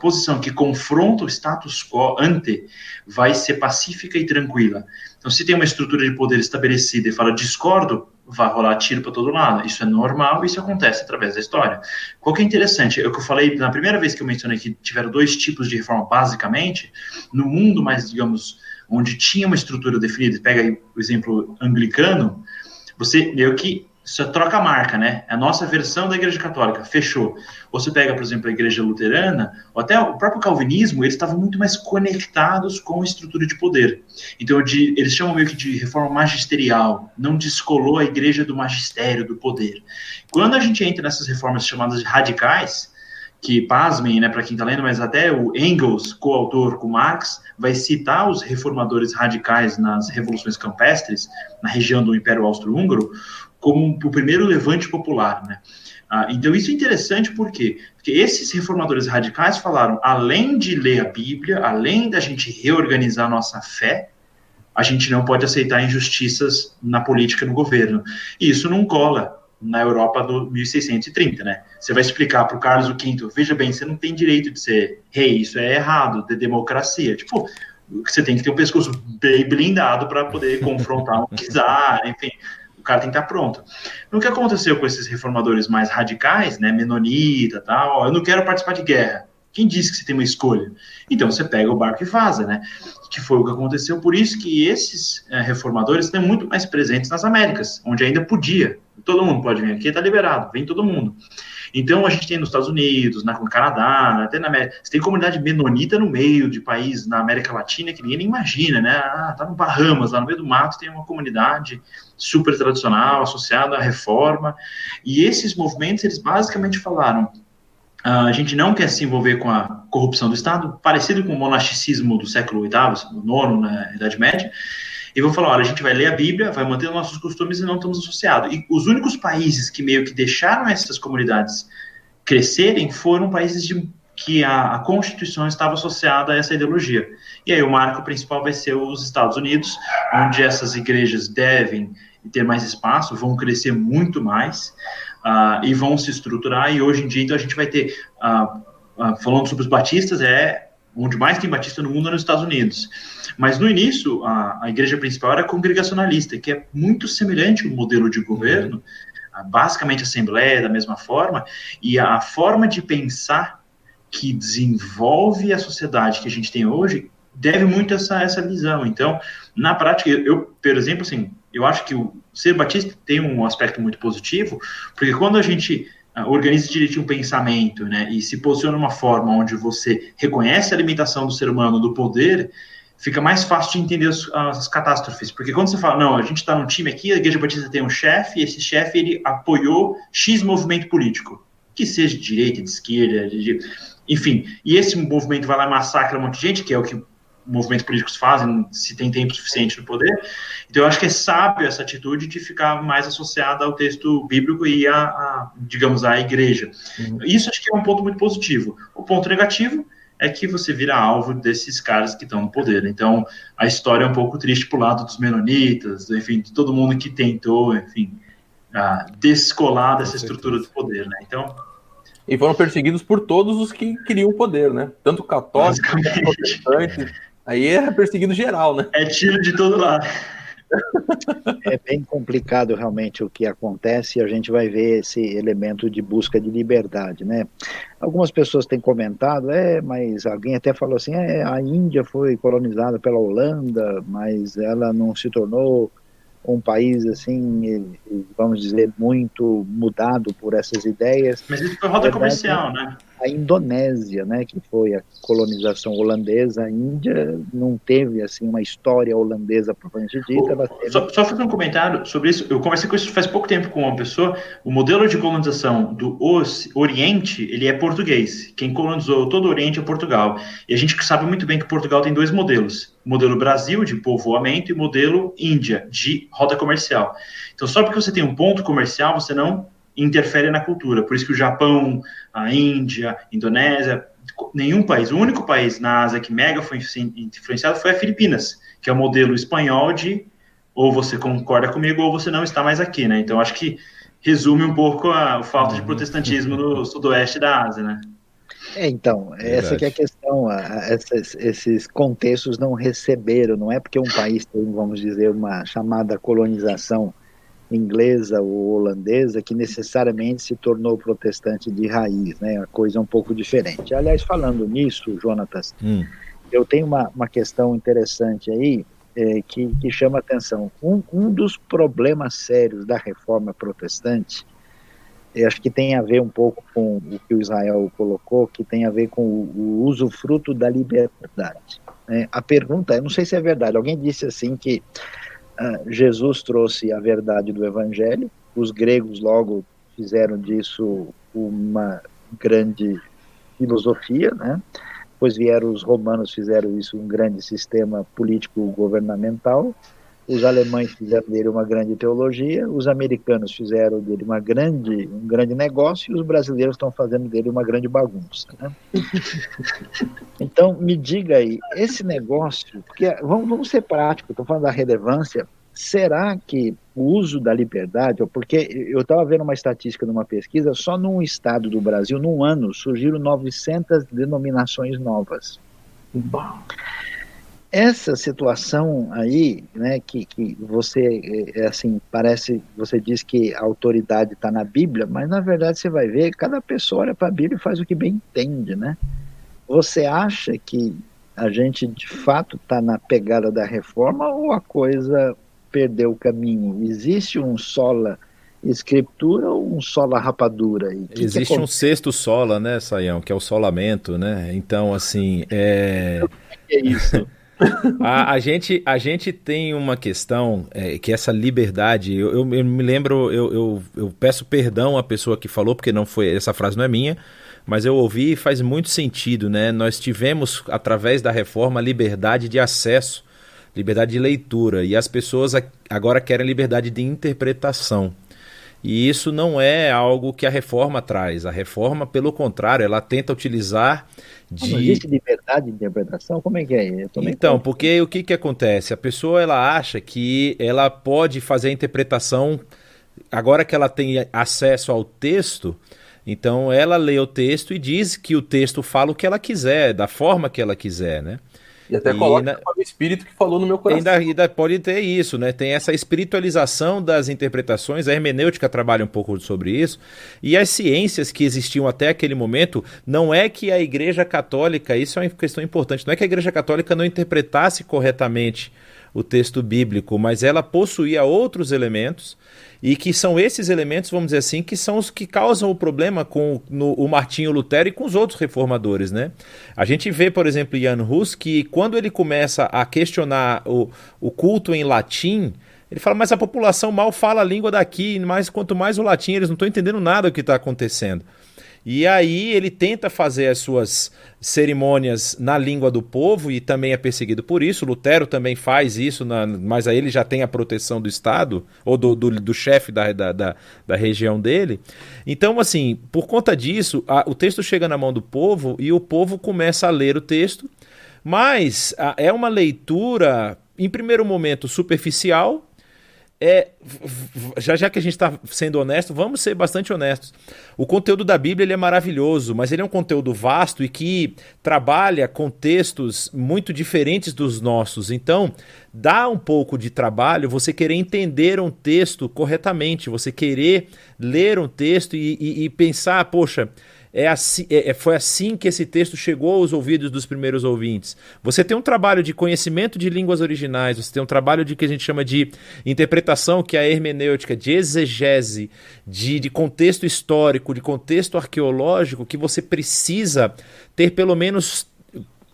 posição que confronta o status quo ante vai ser pacífica e tranquila. Então, se tem uma estrutura de poder estabelecida e fala discordo, vai rolar tiro para todo lado. Isso é normal isso acontece através da história. Qual que é interessante, é o que eu falei na primeira vez que eu mencionei que tiveram dois tipos de reforma, basicamente, no mundo mais, digamos, onde tinha uma estrutura definida, pega aí o exemplo anglicano, você meio que só troca a marca, né? A nossa versão da Igreja Católica fechou. Ou você pega, por exemplo, a Igreja Luterana, ou até o próprio Calvinismo, eles estavam muito mais conectados com a estrutura de poder. Então, de, eles chamam meio que de reforma magisterial, não descolou a Igreja do magistério, do poder. Quando a gente entra nessas reformas chamadas de radicais, que, pasmem, né, para quem está lendo, mas até o Engels, coautor com Marx, vai citar os reformadores radicais nas revoluções campestres, na região do Império Austro-Húngaro, como o primeiro levante popular, né? Ah, então isso é interessante por quê? Porque esses reformadores radicais falaram, além de ler a Bíblia, além da gente reorganizar a nossa fé, a gente não pode aceitar injustiças na política no governo. E isso não cola na Europa do 1630, né? Você vai explicar para o Carlos V, veja bem, você não tem direito de ser rei, isso é errado, de democracia. Tipo, você tem que ter um pescoço bem blindado para poder confrontar um czar, enfim cara tem que estar pronto. O que aconteceu com esses reformadores mais radicais, né, menonita, tal, eu não quero participar de guerra. Quem disse que você tem uma escolha? Então você pega o barco e vaza, né? Que foi o que aconteceu. Por isso que esses é, reformadores estão muito mais presentes nas Américas, onde ainda podia. Todo mundo pode vir aqui, está liberado, vem todo mundo. Então a gente tem nos Estados Unidos, na, no Canadá, até na América. Você tem comunidade menonita no meio de país na América Latina que ninguém nem imagina, né? Ah, tá no Bahamas, lá no meio do mato tem uma comunidade super tradicional, associada à reforma. E esses movimentos, eles basicamente falaram: Uh, a gente não quer se envolver com a corrupção do Estado, parecido com o monasticismo do século VIII, IX, na Idade Média, e vão falar: olha, a gente vai ler a Bíblia, vai manter os nossos costumes e não estamos associados. E os únicos países que meio que deixaram essas comunidades crescerem foram países de, que a, a Constituição estava associada a essa ideologia. E aí o marco principal vai ser os Estados Unidos, onde essas igrejas devem ter mais espaço, vão crescer muito mais uh, e vão se estruturar. E hoje em dia, então, a gente vai ter, uh, uh, falando sobre os batistas, é onde mais tem batista no mundo é nos Estados Unidos. Mas no início, a, a igreja principal era congregacionalista, que é muito semelhante ao modelo de governo, uhum. basicamente assembleia da mesma forma, e a forma de pensar que desenvolve a sociedade que a gente tem hoje deve muito a essa, essa visão. Então, na prática, eu, por exemplo, assim, eu acho que o ser batista tem um aspecto muito positivo, porque quando a gente organiza direitinho o pensamento, né, e se posiciona de uma forma onde você reconhece a limitação do ser humano, do poder, fica mais fácil de entender as, as catástrofes. Porque quando você fala, não, a gente está num time aqui, a Igreja Batista tem um chefe, e esse chefe ele apoiou X movimento político, que seja de direita, de esquerda, de, enfim, e esse movimento vai lá e massacra um monte de gente, que é o que movimentos políticos fazem, se tem tempo suficiente no poder. Então, eu acho que é sábio essa atitude de ficar mais associada ao texto bíblico e a, a digamos, à igreja. Uhum. Isso acho que é um ponto muito positivo. O ponto negativo é que você vira alvo desses caras que estão no poder. Então, a história é um pouco triste pro lado dos menonitas, enfim, de todo mundo que tentou, enfim, descolar dessa estrutura do poder, né? Então, e foram perseguidos por todos os que queriam o poder, né? Tanto católicos, protestantes, Aí é perseguido geral, né? É tiro de todo lado. É bem complicado realmente o que acontece e a gente vai ver esse elemento de busca de liberdade, né? Algumas pessoas têm comentado, é, mas alguém até falou assim, é, a Índia foi colonizada pela Holanda, mas ela não se tornou um país assim, vamos dizer, muito mudado por essas ideias. Mas isso foi rota comercial, né? A Indonésia, né, que foi a colonização holandesa, a Índia não teve assim uma história holandesa propriamente dita. Teve... Só, só fazer um comentário sobre isso. Eu conversei com isso faz pouco tempo com uma pessoa. O modelo de colonização do Oriente ele é português. Quem colonizou todo o Oriente é Portugal. E a gente sabe muito bem que Portugal tem dois modelos modelo Brasil de povoamento e modelo Índia de rota comercial. Então, só porque você tem um ponto comercial, você não interfere na cultura. Por isso que o Japão, a Índia, a Indonésia, nenhum país, o único país na Ásia que mega foi influenciado foi a Filipinas, que é o modelo espanhol de ou você concorda comigo ou você não está mais aqui, né? Então, acho que resume um pouco a, a falta de uhum. protestantismo no sudoeste da Ásia, né? É, então, Verdade. essa que é a questão. Essas, esses contextos não receberam, não é porque um país tem, vamos dizer, uma chamada colonização inglesa ou holandesa que necessariamente se tornou protestante de raiz, né? A coisa é um pouco diferente. Aliás, falando nisso, Jonatas, hum. eu tenho uma, uma questão interessante aí é, que, que chama atenção. Um, um dos problemas sérios da reforma protestante, acho que tem a ver um pouco com o que o Israel colocou, que tem a ver com o, o uso fruto da liberdade. É, a pergunta, eu não sei se é verdade, alguém disse assim que uh, Jesus trouxe a verdade do Evangelho, os gregos logo fizeram disso uma grande filosofia, né? Depois vieram os romanos, fizeram isso um grande sistema político-governamental. Os alemães fizeram dele uma grande teologia, os americanos fizeram dele uma grande, um grande negócio e os brasileiros estão fazendo dele uma grande bagunça. Né? Então, me diga aí, esse negócio, porque vamos, vamos ser práticos, estou falando da relevância, será que o uso da liberdade, porque eu estava vendo uma estatística numa pesquisa, só num estado do Brasil, num ano, surgiram 900 denominações novas. Bom. Essa situação aí, né, que, que você, é, é assim, parece, você diz que a autoridade está na Bíblia, mas na verdade você vai ver, cada pessoa olha para a Bíblia e faz o que bem entende, né? Você acha que a gente de fato está na pegada da reforma ou a coisa perdeu o caminho? Existe um sola escritura ou um sola rapadura? Que Existe que um sexto sola, né, Saião, que é o solamento, né? Então, assim, é... O que é isso? A, a, gente, a gente tem uma questão é, que essa liberdade. Eu, eu, eu me lembro, eu, eu, eu, peço perdão à pessoa que falou, porque não foi essa frase não é minha, mas eu ouvi e faz muito sentido, né? Nós tivemos, através da reforma, liberdade de acesso liberdade de leitura. E as pessoas agora querem liberdade de interpretação. E isso não é algo que a reforma traz. A reforma, pelo contrário, ela tenta utilizar de. Não existe liberdade de interpretação? Como é que é? Então, porque o que, que acontece? A pessoa ela acha que ela pode fazer a interpretação agora que ela tem acesso ao texto. Então ela lê o texto e diz que o texto fala o que ela quiser, da forma que ela quiser, né? E até e coloca na... o espírito que falou no meu coração. Ainda, ainda pode ter isso, né? Tem essa espiritualização das interpretações, a hermenêutica trabalha um pouco sobre isso. E as ciências que existiam até aquele momento, não é que a Igreja Católica, isso é uma questão importante, não é que a Igreja Católica não interpretasse corretamente o texto bíblico, mas ela possuía outros elementos e que são esses elementos, vamos dizer assim, que são os que causam o problema com no, o Martinho Lutero e com os outros reformadores, né? A gente vê, por exemplo, Jan Hus, que quando ele começa a questionar o, o culto em latim, ele fala, mas a população mal fala a língua daqui, mas quanto mais o latim, eles não estão entendendo nada do que está acontecendo. E aí ele tenta fazer as suas cerimônias na língua do povo e também é perseguido por isso. Lutero também faz isso, na, mas aí ele já tem a proteção do Estado ou do, do, do chefe da, da, da, da, região dele. Então, assim, por conta disso, a, o texto chega na mão do povo e o povo começa a ler o texto, mas a, é uma leitura, em primeiro momento, superficial é já já que a gente está sendo honesto, vamos ser bastante honestos. O conteúdo da Bíblia ele é maravilhoso, mas ele é um conteúdo vasto e que trabalha com textos muito diferentes dos nossos. Então, dá um pouco de trabalho você querer entender um texto corretamente, você querer ler um texto e, e, e pensar, poxa, é assim, é, foi assim que esse texto chegou aos ouvidos dos primeiros ouvintes. Você tem um trabalho de conhecimento de línguas originais, você tem um trabalho de que a gente chama de interpretação, que é a hermenêutica, de exegese, de, de contexto histórico, de contexto arqueológico, que você precisa ter pelo menos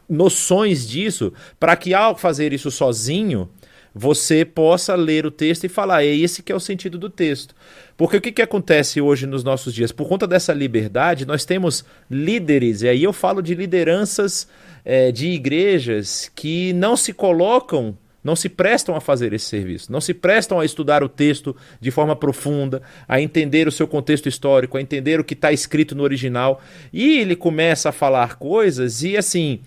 noções disso para que ao fazer isso sozinho você possa ler o texto e falar, é esse que é o sentido do texto. Porque o que, que acontece hoje nos nossos dias? Por conta dessa liberdade, nós temos líderes, e aí eu falo de lideranças é, de igrejas que não se colocam não se prestam a fazer esse serviço, não se prestam a estudar o texto de forma profunda, a entender o seu contexto histórico, a entender o que está escrito no original. E ele começa a falar coisas e assim.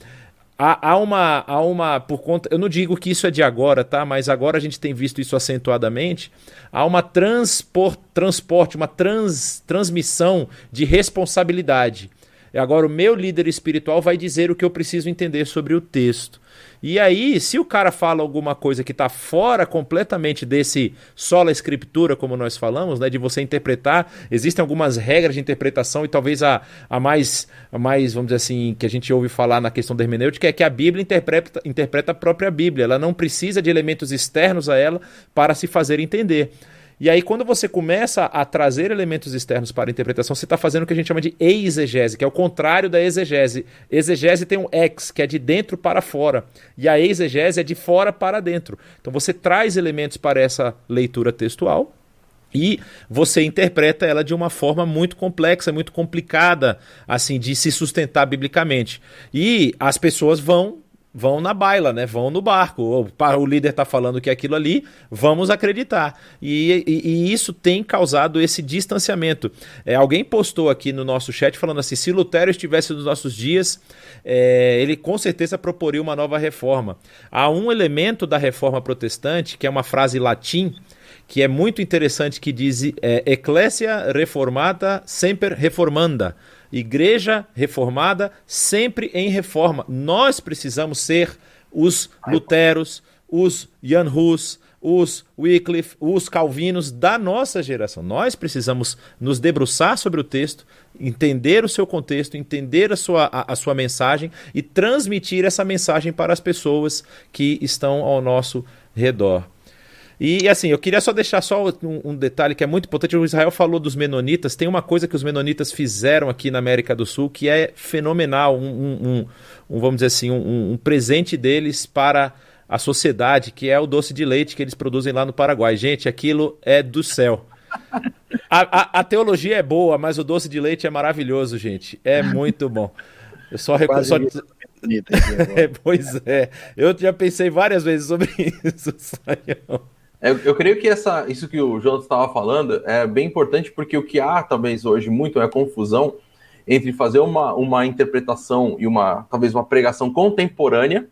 Há, há, uma, há uma, por conta, eu não digo que isso é de agora, tá? Mas agora a gente tem visto isso acentuadamente. Há uma transport, transporte, uma trans, transmissão de responsabilidade. E agora o meu líder espiritual vai dizer o que eu preciso entender sobre o texto. E aí, se o cara fala alguma coisa que está fora completamente desse sola escritura, como nós falamos, né, de você interpretar, existem algumas regras de interpretação e talvez a, a, mais, a mais, vamos dizer assim, que a gente ouve falar na questão da hermenêutica é que a Bíblia interpreta, interpreta a própria Bíblia. Ela não precisa de elementos externos a ela para se fazer entender. E aí, quando você começa a trazer elementos externos para a interpretação, você está fazendo o que a gente chama de exegese, que é o contrário da exegese. Exegese tem um ex, que é de dentro para fora, e a exegese é de fora para dentro. Então, você traz elementos para essa leitura textual, e você interpreta ela de uma forma muito complexa, muito complicada, assim, de se sustentar biblicamente. E as pessoas vão vão na baila, né? Vão no barco. O, líder está falando que é aquilo ali, vamos acreditar. E, e, e, isso tem causado esse distanciamento. É, alguém postou aqui no nosso chat falando assim: se Lutero estivesse nos nossos dias, é, ele com certeza proporia uma nova reforma. Há um elemento da reforma protestante, que é uma frase latim, que é muito interessante, que diz é, Ecclesia reformata semper reformanda Igreja reformada, sempre em reforma. Nós precisamos ser os Luteros, os Jan Hus, os Wycliffe, os Calvinos da nossa geração. Nós precisamos nos debruçar sobre o texto, entender o seu contexto, entender a sua, a, a, sua mensagem e transmitir essa mensagem para as pessoas que estão ao nosso redor. E assim, eu queria só deixar só um, um, detalhe que é muito importante. O Israel falou dos menonitas. Tem uma coisa que os menonitas fizeram aqui na América do Sul que é fenomenal. Um, um, um vamos dizer assim, um, presente deles para a sociedade, que é o doce de leite que eles produzem lá no Paraguai. Gente, aquilo é do céu. A, a, a teologia é boa, mas o doce de leite é maravilhoso, gente. É muito bom. Eu só recomendo. Só... é, pois é. Eu já pensei várias vezes sobre isso, Saião. Eu, eu, creio que essa, isso que o João estava falando é bem importante, porque o que há talvez hoje muito é confusão entre fazer uma, uma interpretação e uma talvez uma pregação contemporânea,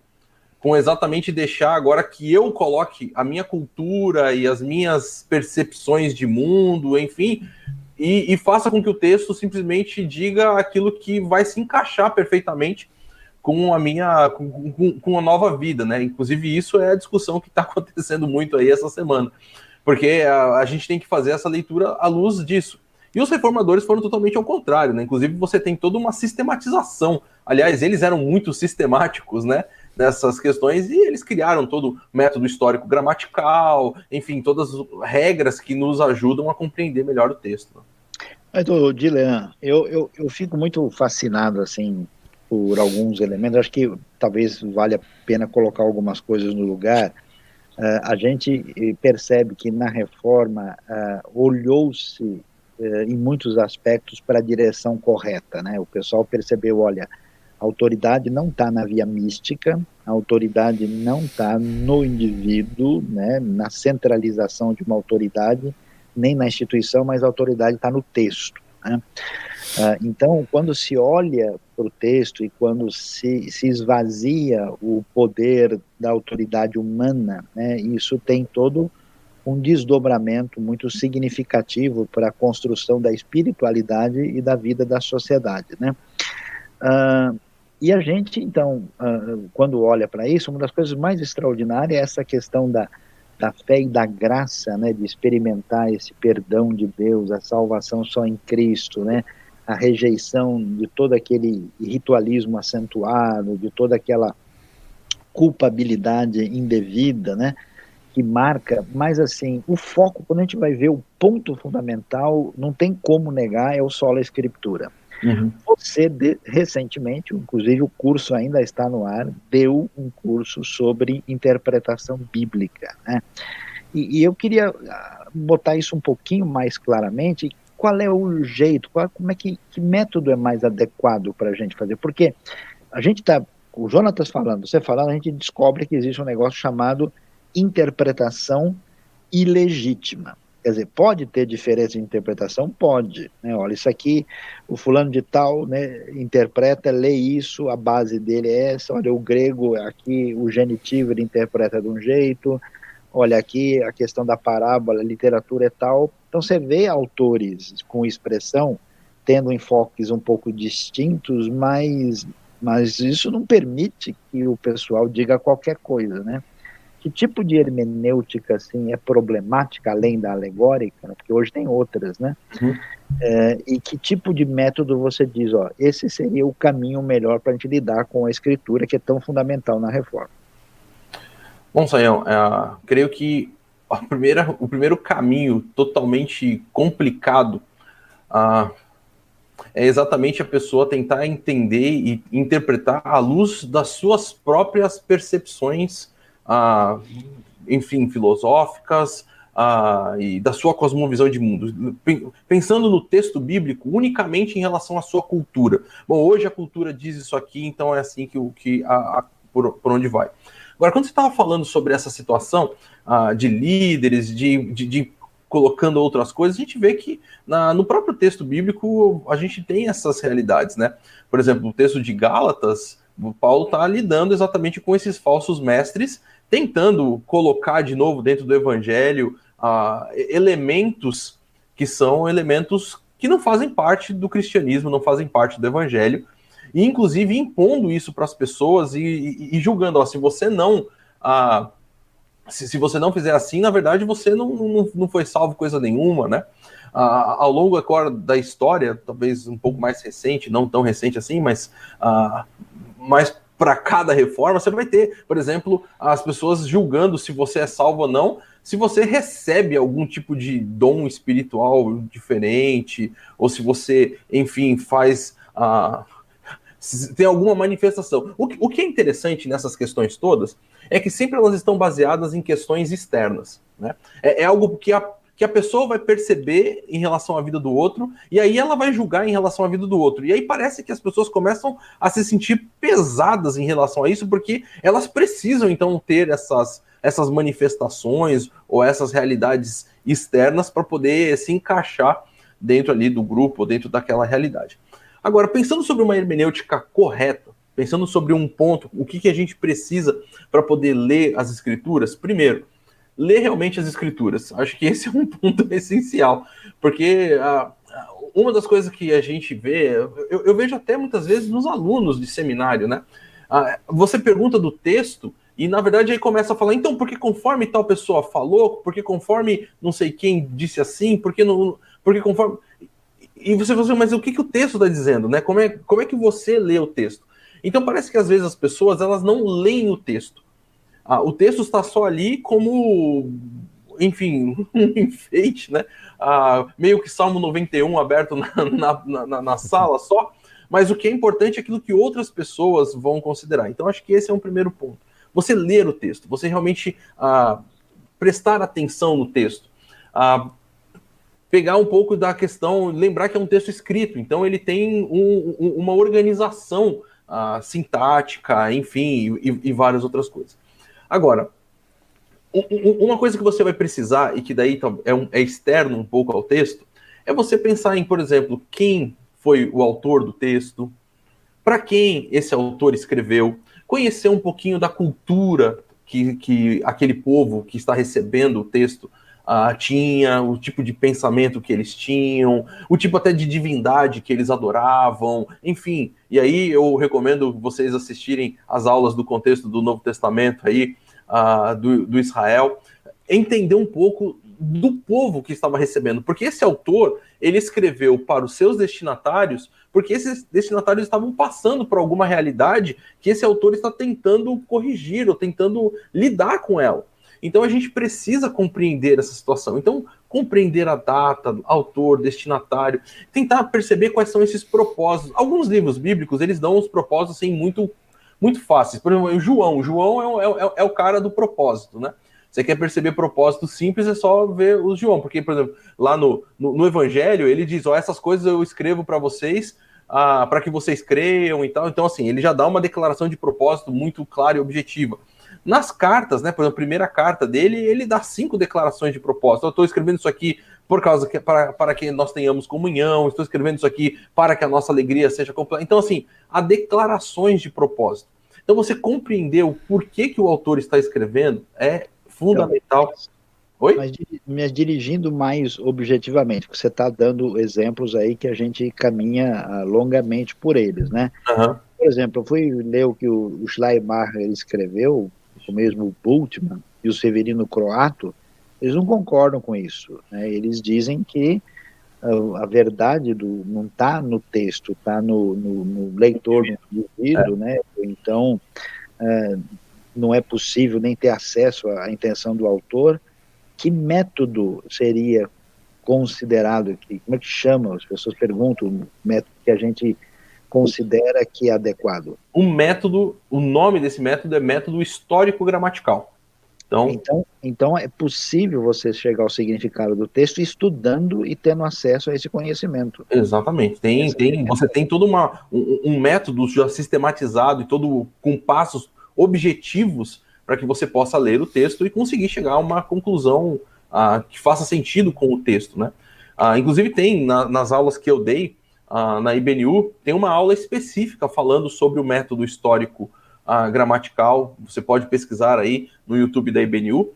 com exatamente deixar agora que eu coloque a minha cultura e as minhas percepções de mundo, enfim, e, e faça com que o texto simplesmente diga aquilo que vai se encaixar perfeitamente com a minha com, com, com a nova vida, né? Inclusive isso é a discussão que está acontecendo muito aí essa semana, porque a, a, gente tem que fazer essa leitura à luz disso. E os reformadores foram totalmente ao contrário, né? Inclusive você tem toda uma sistematização. Aliás, eles eram muito sistemáticos, né? Nessas questões e eles criaram todo o método histórico gramatical, enfim, todas as regras que nos ajudam a compreender melhor o texto. Mas, Dilean, eu, eu, eu fico muito fascinado, assim, por alguns elementos. Acho que talvez valha a pena colocar algumas coisas no lugar. Uh, a gente eh, percebe que na reforma uh, olhou-se uh, em muitos aspectos para a direção correta, né? O pessoal percebeu, olha, a autoridade não está na via mística, a autoridade não está no indivíduo, né? Na centralização de uma autoridade, nem na instituição, mas a autoridade está no texto. Né? Ah, então, quando se olha para o texto e quando se, se esvazia o poder da autoridade humana, né, isso tem todo um desdobramento muito significativo para a construção da espiritualidade e da vida da sociedade. Né? Uh, e a gente, então, uh, quando olha para isso, uma das coisas mais extraordinárias é essa questão da, da fé e da graça, né, de experimentar esse perdão de Deus, a salvação só em Cristo, né, a rejeição de todo aquele ritualismo acentuado, de toda aquela culpabilidade indevida, né? Que marca, mas assim, o foco, quando a gente vai ver o ponto fundamental, não tem como negar, é o solo escritura. Uhum. Você, de, recentemente, inclusive o curso ainda está no ar, deu um curso sobre interpretação bíblica, né? E, e eu queria ah, botar isso um pouquinho mais claramente, qual é o jeito, qual, como é que, que método é mais adequado para a gente fazer? Porque a gente está, o Jonatas falando, você falando, a gente descobre que existe um negócio chamado interpretação ilegítima. Quer dizer, pode ter diferença de interpretação? Pode. Né? Olha, isso aqui, o fulano de tal né, interpreta, lê isso, a base dele é essa. Olha, o grego, aqui, o genitivo, ele interpreta de um jeito. Olha, aqui, a questão da parábola, a literatura é tal. Então você vê autores com expressão tendo enfoques um pouco distintos, mas mas isso não permite que o pessoal diga qualquer coisa, né? Que tipo de hermenêutica assim é problemática além da alegórica? Né? Porque hoje tem outras, né? Uhum. É, e que tipo de método você diz, ó, esse seria o caminho melhor para a gente lidar com a escritura que é tão fundamental na reforma? Bom, Sayão, é, creio que a primeira, o primeiro caminho totalmente complicado uh, é exatamente a pessoa tentar entender e interpretar à luz das suas próprias percepções, uh, enfim, filosóficas, uh, e da sua cosmovisão de mundo, pensando no texto bíblico unicamente em relação à sua cultura. Bom, hoje a cultura diz isso aqui, então é assim que, que a, a por, por onde vai. Agora, quando você estava falando sobre essa situação uh, de líderes, de, de, de colocando outras coisas, a gente vê que na, no próprio texto bíblico a gente tem essas realidades, né? Por exemplo, o texto de Gálatas, o Paulo está lidando exatamente com esses falsos mestres, tentando colocar de novo dentro do evangelho uh, elementos que são elementos que não fazem parte do cristianismo, não fazem parte do evangelho, e inclusive impondo isso para as pessoas e, e, e, julgando, ó, se você não. Uh, se, se você não fizer assim, na verdade você não, não, não foi salvo coisa nenhuma, né? Uh, ao longo agora da história, talvez um pouco mais recente, não tão recente assim, mas uh, mais para cada reforma, você vai ter, por exemplo, as pessoas julgando se você é salvo ou não, se você recebe algum tipo de dom espiritual diferente, ou se você, enfim, faz. Uh, tem alguma manifestação. O que, o que é interessante nessas questões todas é que sempre elas estão baseadas em questões externas. Né? É, é algo que a, que a pessoa vai perceber em relação à vida do outro, e aí ela vai julgar em relação à vida do outro. E aí parece que as pessoas começam a se sentir pesadas em relação a isso, porque elas precisam então ter essas, essas manifestações ou essas realidades externas para poder se encaixar dentro ali do grupo, dentro daquela realidade. Agora, pensando sobre uma hermenêutica correta, pensando sobre um ponto, o que, que a gente precisa para poder ler as escrituras, primeiro, ler realmente as escrituras. Acho que esse é um ponto essencial, porque ah, uma das coisas que a gente vê, eu, eu, vejo até muitas vezes nos alunos de seminário, né? Ah, você pergunta do texto e na verdade aí começa a falar, então, porque conforme tal pessoa falou, porque conforme não sei quem disse assim, porque não, porque conforme e você fala assim, mas o que, que o texto está dizendo, né? Como é, como é que você lê o texto? Então parece que às vezes as pessoas elas não leem o texto. Ah, o texto está só ali como, enfim, um enfeite, né? Ah, meio que Salmo 91 aberto na, na, na, na sala só. Mas o que é importante é aquilo que outras pessoas vão considerar. Então acho que esse é um primeiro ponto. Você ler o texto, você realmente ah, prestar atenção no texto. Ah, pegar um pouco da questão, lembrar que é um texto escrito, então ele tem um, um, uma organização uh, sintática, enfim, e, e, várias outras coisas. Agora, um, uma coisa que você vai precisar, e que daí é, um, é externo um pouco ao texto, é você pensar em, por exemplo, quem foi o autor do texto, para quem esse autor escreveu, conhecer um pouquinho da cultura que, que aquele povo que está recebendo o texto uh, tinha, o tipo de pensamento que eles tinham, o tipo até de divindade que eles adoravam, enfim. E aí eu recomendo vocês assistirem as aulas do contexto do Novo Testamento aí, uh, do, do Israel, entender um pouco do povo que estava recebendo, porque esse autor ele escreveu para os seus destinatários, porque esses destinatários estavam passando por alguma realidade que esse autor está tentando corrigir ou tentando lidar com ela. Então a gente precisa compreender essa situação. Então, compreender a data, autor, destinatário, tentar perceber quais são esses propósitos. Alguns livros bíblicos, eles dão os propósitos assim muito muito fáceis. Por exemplo, o João. O João é, é, é o cara do propósito, né? Você quer perceber propósito simples, é só ver o João. Porque, por exemplo, lá no, no, no Evangelho, ele diz: Ó, essas coisas eu escrevo para vocês, ah, para que vocês creiam e tal. Então, assim, ele já dá uma declaração de propósito muito clara e objetiva. Nas cartas, né, por exemplo, a primeira carta dele, ele dá cinco declarações de propósito. Eu estou escrevendo isso aqui por causa que para, para que nós tenhamos comunhão, estou escrevendo isso aqui para que a nossa alegria seja completa. Então, assim, há declarações de propósito. Então, você compreender o porquê que o autor está escrevendo é fundamental. Oi? Mas, mas dirigindo mais objetivamente, você está dando exemplos aí que a gente caminha uh, longamente por eles, né? Uhum. por exemplo, eu fui ler o que o, Schleiermacher escreveu, o mesmo Bultmann e o Severino Croato, eles não concordam com isso. Né? Eles dizem que a, a verdade do, não está no texto, está no, no, no, leitor, no indivíduo, é. né? Então, é, não é possível nem ter acesso à intenção do autor. Que método seria considerado aqui? Como é que chama? As pessoas perguntam o método que a gente considera que é adequado. O método, o nome desse método é método histórico-gramatical. Então, então, então é possível você chegar ao significado do texto estudando e tendo acesso a esse conhecimento. Exatamente. Tem, tem, você tem todo uma, um, um método já sistematizado e todo com passos objetivos para que você possa ler o texto e conseguir chegar a uma conclusão ah, que faça sentido com o texto, né? Ah, inclusive tem na, nas aulas que eu dei ah, na IBNU tem uma aula específica falando sobre o método histórico gramatical. Você pode pesquisar aí no YouTube da IBNU.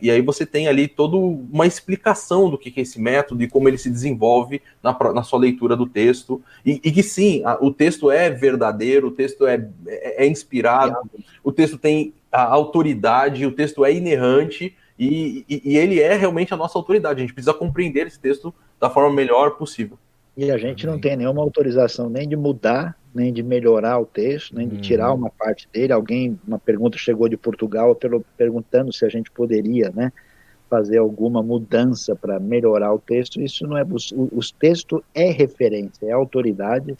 e aí você tem ali toda uma explicação do que, é esse método e como ele se desenvolve na, na sua leitura do texto. E, e que sim, o texto é verdadeiro, o texto é, é, é inspirado, o texto tem a autoridade, o texto é inerrante, e, e, e, ele é realmente a nossa autoridade. A gente precisa compreender esse texto da forma melhor possível. E a gente não tem nenhuma autorização nem de mudar, nem de melhorar o texto, nem de tirar uhum. uma parte dele. Alguém, uma pergunta chegou de Portugal pelo, perguntando se a gente poderia, né, fazer alguma mudança para melhorar o texto. Isso não é o, o texto é referência, é autoridade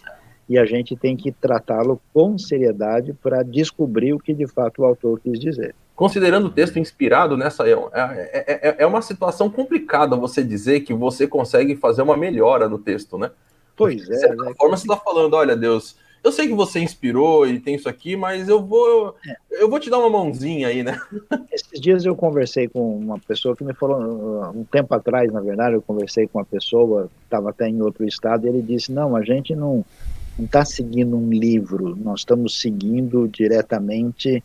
e a gente tem que tratá-lo com seriedade para descobrir o que de fato o autor quis dizer. Considerando o texto inspirado nessa. É, é, é, é uma situação complicada você dizer que você consegue fazer uma melhora no texto, né? Pois é. De certa né? forma, você está falando: olha, Deus, eu sei que você inspirou e tem isso aqui, mas eu vou é. eu vou te dar uma mãozinha aí, né? Esses dias eu conversei com uma pessoa que me falou, um tempo atrás, na verdade, eu conversei com uma pessoa, estava até em outro estado, e ele disse, não, a gente não não está seguindo um livro, nós estamos seguindo diretamente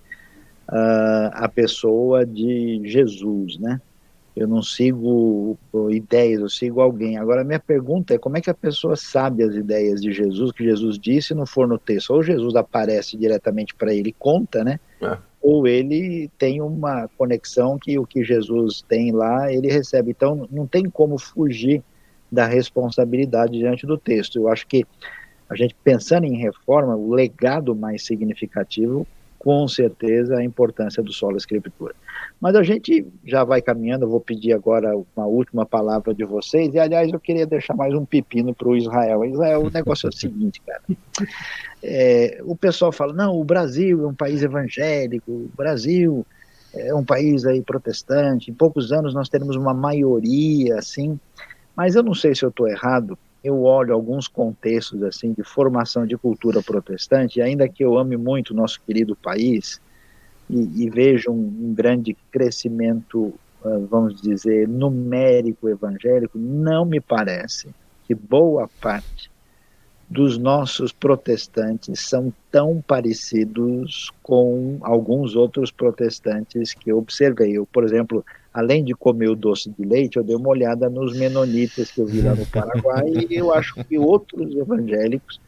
uh, a pessoa de Jesus, né? Eu não sigo ideias, eu sigo alguém. Agora, minha pergunta é como é que a pessoa sabe as ideias de Jesus, que Jesus disse, se não for no texto? Ou Jesus aparece diretamente para ele e conta, né? É. Ou ele tem uma conexão que o que Jesus tem lá, ele recebe. Então, não tem como fugir da responsabilidade diante do texto. Eu acho que a gente pensando em reforma, o legado mais significativo, com certeza, é a importância do solo escritura. Mas a gente já vai caminhando, eu vou pedir agora uma última palavra de vocês, e aliás, eu queria deixar mais um pepino para o Israel. Israel, o negócio é o seguinte, cara. É, o pessoal fala, não, o Brasil é um país evangélico, o Brasil é um país aí protestante, em poucos anos nós teremos uma maioria, assim, mas eu não sei se eu estou errado, eu olho alguns contextos assim de formação de cultura protestante, ainda que eu ame muito o nosso querido país e, e vejo um, um, grande crescimento, uh, vamos dizer, numérico evangélico, não me parece que boa parte dos nossos protestantes são tão parecidos com alguns outros protestantes que eu observei. Eu, por exemplo, além de comer o doce de leite, eu dei uma olhada nos menonitas que eu vi lá no Paraguai e eu acho que outros evangélicos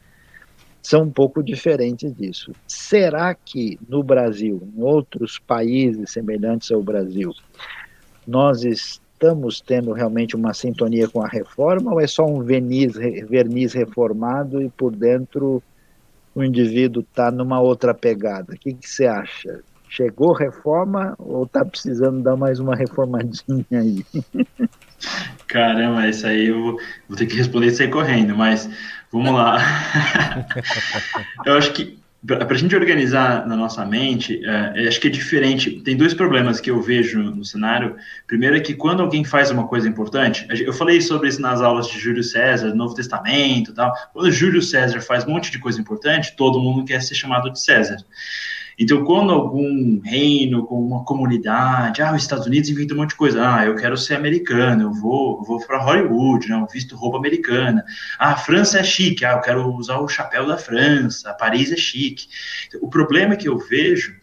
são um pouco diferentes disso. Será que no Brasil, em outros países semelhantes ao Brasil, nós estamos tendo realmente uma sintonia com a reforma ou é só um verniz, verniz reformado e por dentro o indivíduo está numa outra pegada? O que, você acha? Chegou reforma ou está precisando dar mais uma reformadinha aí? Caramba, isso aí eu vou ter que responder isso aí correndo, mas vamos lá. eu acho que para a gente organizar na nossa mente, é, acho que é diferente. Tem dois problemas que eu vejo no cenário. Primeiro é que quando alguém faz uma coisa importante, eu falei sobre isso nas aulas de Júlio César, Novo Testamento, tal. Quando Júlio César faz um monte de coisa importante, todo mundo quer ser chamado de César. Então, quando algum reino, com uma comunidade, ah, os Estados Unidos inventam um monte de coisa, ah, eu quero ser americano, eu vou, vou para Hollywood, né, eu visto roupa americana. Ah, a França é chique, ah, eu quero usar o chapéu da França, Paris é chique. O problema que eu vejo,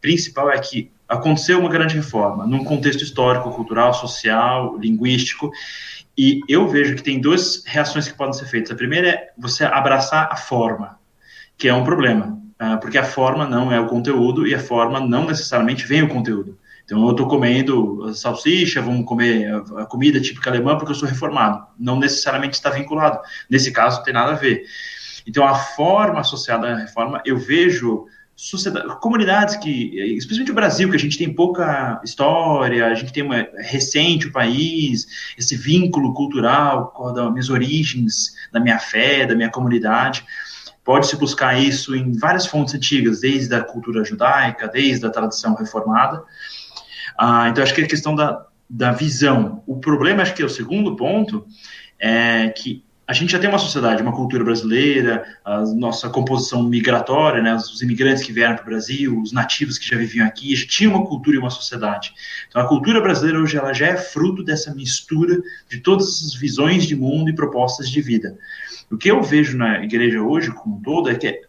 principal, é que aconteceu uma grande reforma, num contexto histórico, cultural, social, linguístico, e eu vejo que tem duas reações que podem ser feitas. A primeira é você abraçar a forma, que é um problema, porque a forma não é o conteúdo e a forma não necessariamente vem o conteúdo. Então, eu estou comendo salsicha, vamos comer a comida típica alemã porque eu sou reformado. Não necessariamente está vinculado. Nesse caso, não tem nada a ver. Então, a forma associada à reforma, eu vejo comunidades que, especialmente o Brasil, que a gente tem pouca história, a gente tem uma, recente o país, esse vínculo cultural das minhas origens, da minha fé, da minha comunidade. Pode-se buscar isso em várias fontes antigas, desde a cultura judaica, desde a tradição reformada. Ah, então, acho que é a questão da, da visão. O problema, acho que é o segundo ponto, é que a gente já tem uma sociedade, uma cultura brasileira, a nossa composição migratória, né, os imigrantes que vieram para o Brasil, os nativos que já viviam aqui, já tinha uma cultura e uma sociedade. Então, a cultura brasileira hoje ela já é fruto dessa mistura de todas as visões de mundo e propostas de vida. O que eu vejo na igreja hoje, como um todo, é que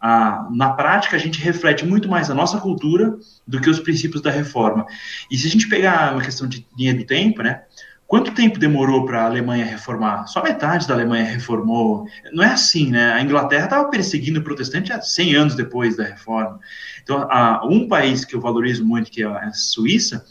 a, na prática a gente reflete muito mais a nossa cultura do que os princípios da reforma. E se a gente pegar uma questão de linha do tempo, né? Quanto tempo demorou para a Alemanha reformar? Só metade da Alemanha reformou. Não é assim, né? A Inglaterra estava perseguindo o protestante há 100 anos depois da reforma. Então, há um país que eu valorizo muito, que é a Suíça,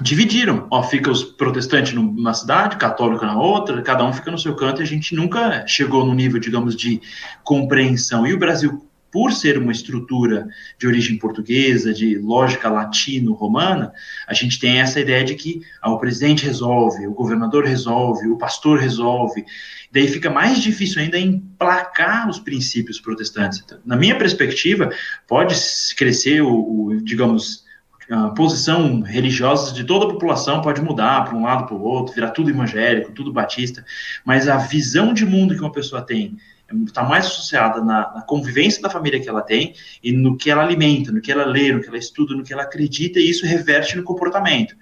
dividiram. Ó, fica os protestantes numa cidade, católico na outra, cada um fica no seu canto e a gente nunca chegou no nível, digamos, de compreensão. E o Brasil por ser uma estrutura de origem portuguesa, de lógica latino-romana, a gente tem essa ideia de que ah, o presidente resolve, o governador resolve, o pastor resolve. Daí fica mais difícil ainda emplacar os princípios protestantes. Então, na minha perspectiva, pode crescer o, o digamos, a posição religiosa de toda a população pode mudar para um lado para o outro, virar tudo evangélico, tudo batista, mas a visão de mundo que uma pessoa tem está mais associada na, na, convivência da família que ela tem e no que ela alimenta, no que ela lê, no que ela estuda, no que ela acredita, e isso reverte no comportamento.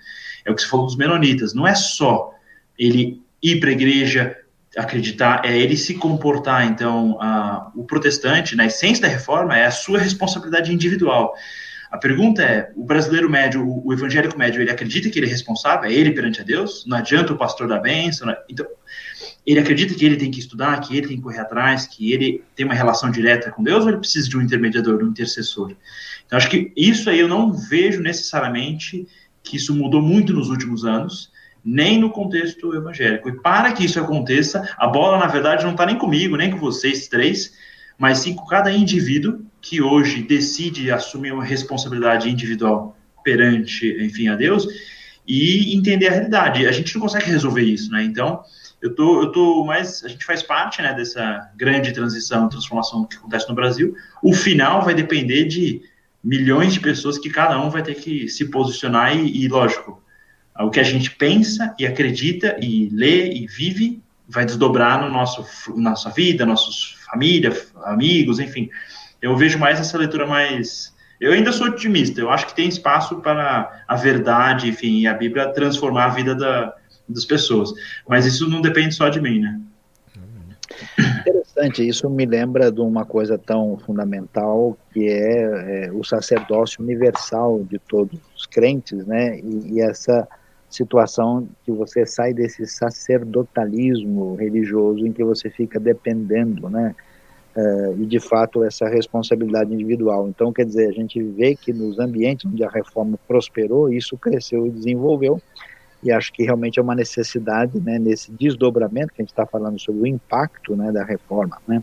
É o que você falou dos menonitas. Não é só ele ir para a igreja, acreditar, é ele se comportar. Então, a, o protestante, na essência da reforma, é a sua responsabilidade individual. A pergunta é: o brasileiro médio, o, o evangélico médio, ele acredita que ele é responsável? É ele perante a Deus? Não adianta o pastor da bênção? É? Então, ele acredita que ele tem que estudar, que ele tem que correr atrás, que ele tem uma relação direta com Deus, ou ele precisa de um intermediador, de um intercessor? Então, acho que isso aí eu não vejo necessariamente que isso mudou muito nos últimos anos, nem no contexto evangélico. E para que isso aconteça, a bola, na verdade, não está nem comigo, nem com vocês três, mas sim com cada indivíduo que hoje decide assumir uma responsabilidade individual perante, enfim, a Deus e entender a realidade. A gente não consegue resolver isso, né? Então, eu tô, eu tô mais, a gente faz parte, né, dessa grande transição, transformação que acontece no Brasil. O final vai depender de milhões de pessoas que cada um vai ter que se posicionar e, e lógico, o que a gente pensa e acredita e lê e vive vai desdobrar no nosso nossa vida, nossos família, amigos, enfim. Eu vejo mais essa leitura mais eu ainda sou otimista, eu acho que tem espaço para a verdade, enfim, e a Bíblia transformar a vida da, das pessoas. Mas isso não depende só de mim, né? Interessante, isso me lembra de uma coisa tão fundamental que é, é o sacerdócio universal de todos os crentes, né? E, e, essa situação que você sai desse sacerdotalismo religioso em que você fica dependendo, né? Uh, e de fato essa responsabilidade individual. Então, quer dizer, a gente vê que nos ambientes onde a reforma prosperou, isso cresceu e desenvolveu, e acho que realmente é uma necessidade, né, nesse desdobramento que a gente está falando sobre o impacto, né, da reforma, né.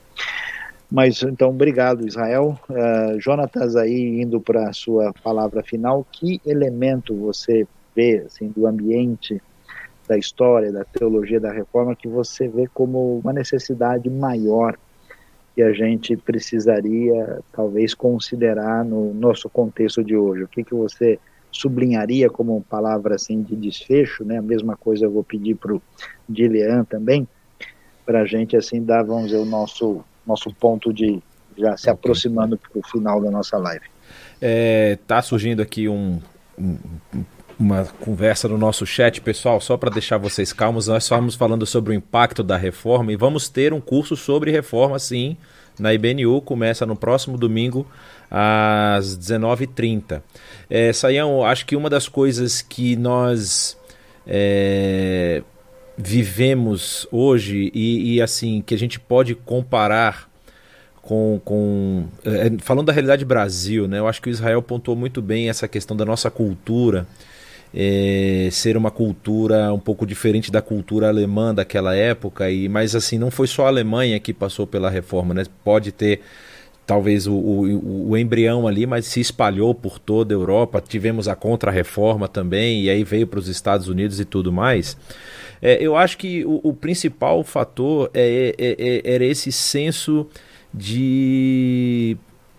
Mas então, obrigado, Israel. Uh, Jonatas, aí indo para a sua palavra final, que elemento você vê assim do ambiente da história, da teologia da reforma que você vê como uma necessidade maior que a gente precisaria talvez considerar no nosso contexto de hoje? O que que você sublinharia como palavra assim de desfecho, né? A mesma coisa eu vou pedir para o Dilian também, para a gente assim dar, vamos dizer, o nosso nosso ponto de já se aproximando para o final da nossa live. É, tá surgindo aqui um, um, uma conversa no nosso chat, pessoal, só para deixar vocês calmos, nós estamos falando sobre o impacto da reforma e vamos ter um curso sobre reforma, sim, na IBNU, começa no próximo domingo às 19h30. É, Saião, acho que uma das coisas que nós é, vivemos hoje e, e, assim que a gente pode comparar com, com é, falando da realidade Brasil, né? Eu acho que o Israel pontuou muito bem essa questão da nossa cultura é, ser uma cultura um pouco diferente da cultura alemã daquela época e mas assim não foi só a Alemanha que passou pela reforma, né? Pode ter talvez o, o, o, embrião ali, mas se espalhou por toda a Europa. Tivemos a contra-reforma também, e aí veio para os Estados Unidos e tudo mais. É, eu acho que o, o principal fator é, é, é, era esse senso de,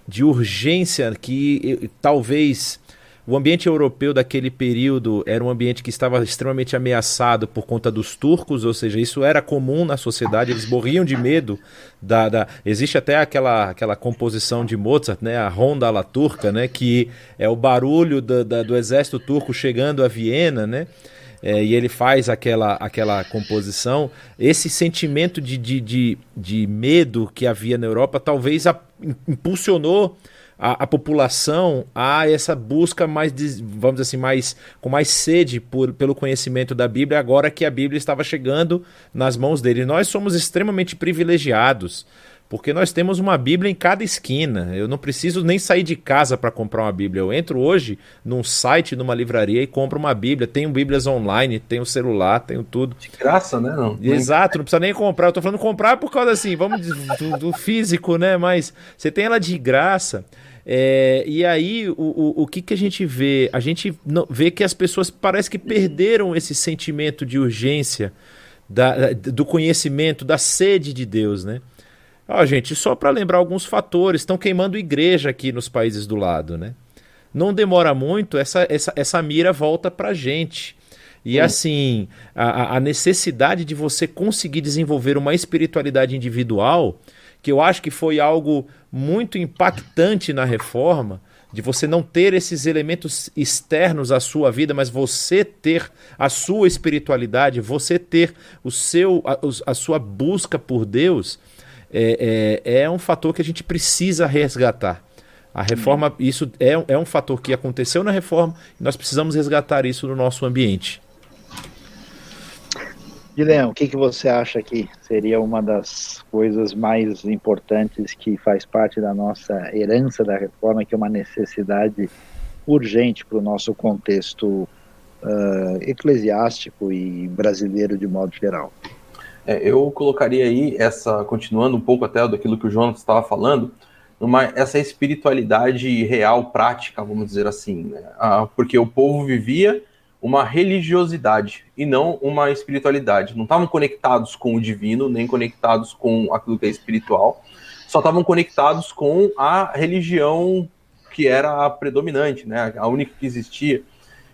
de urgência que talvez o ambiente europeu daquele período era um ambiente que estava extremamente ameaçado por conta dos turcos, ou seja, isso era comum na sociedade, eles morriam de medo da, da... existe até aquela, aquela composição de Mozart, né, a Ronda la Turca, né, que é o barulho do, da, do exército turco chegando a Viena, né, é, e ele faz aquela, aquela composição, esse sentimento de, de, de, de medo que havia na Europa talvez a, impulsionou a, a, população a essa busca mais, vamos dizer assim, mais com mais sede por, pelo conhecimento da Bíblia, agora que a Bíblia estava chegando nas mãos dele. Nós somos extremamente privilegiados porque nós temos uma Bíblia em cada esquina. Eu não preciso nem sair de casa para comprar uma Bíblia. Eu entro hoje num site, numa livraria e compro uma Bíblia. Tenho Bíblias online, tenho celular, tenho tudo. De graça, né? Não, Exato, não precisa nem comprar. Eu tô falando comprar por causa assim, vamos do, do físico, né? Mas você tem ela de graça. É, e aí, o, o, o que, que a gente vê? A gente vê que as pessoas parece que perderam esse sentimento de urgência, da, do conhecimento, da sede de Deus, né? Ó, gente, só para lembrar alguns fatores, estão queimando igreja aqui nos países do lado, né? Não demora muito, essa, essa, essa mira volta para gente. E hum. assim, a, a necessidade de você conseguir desenvolver uma espiritualidade individual, que eu acho que foi algo muito impactante na reforma, de você não ter esses elementos externos à sua vida, mas você ter a sua espiritualidade, você ter o seu, a, a sua busca por Deus é, é, é um fator que a gente precisa resgatar. A reforma, isso é, é um fator que aconteceu na reforma e nós precisamos resgatar isso no nosso ambiente. Guilherme, o que, que você acha que seria uma das coisas mais importantes que faz parte da nossa herança da reforma, que é uma necessidade urgente para o nosso contexto uh, eclesiástico e brasileiro de modo geral? É, eu colocaria aí essa, continuando um pouco até daquilo que o Jonas estava falando, numa, essa espiritualidade real, prática, vamos dizer assim, né? ah, porque o povo vivia uma religiosidade e não uma espiritualidade. Não estavam conectados com o divino, nem conectados com aquilo que é espiritual, só estavam conectados com a religião que era a predominante, né? a única que existia.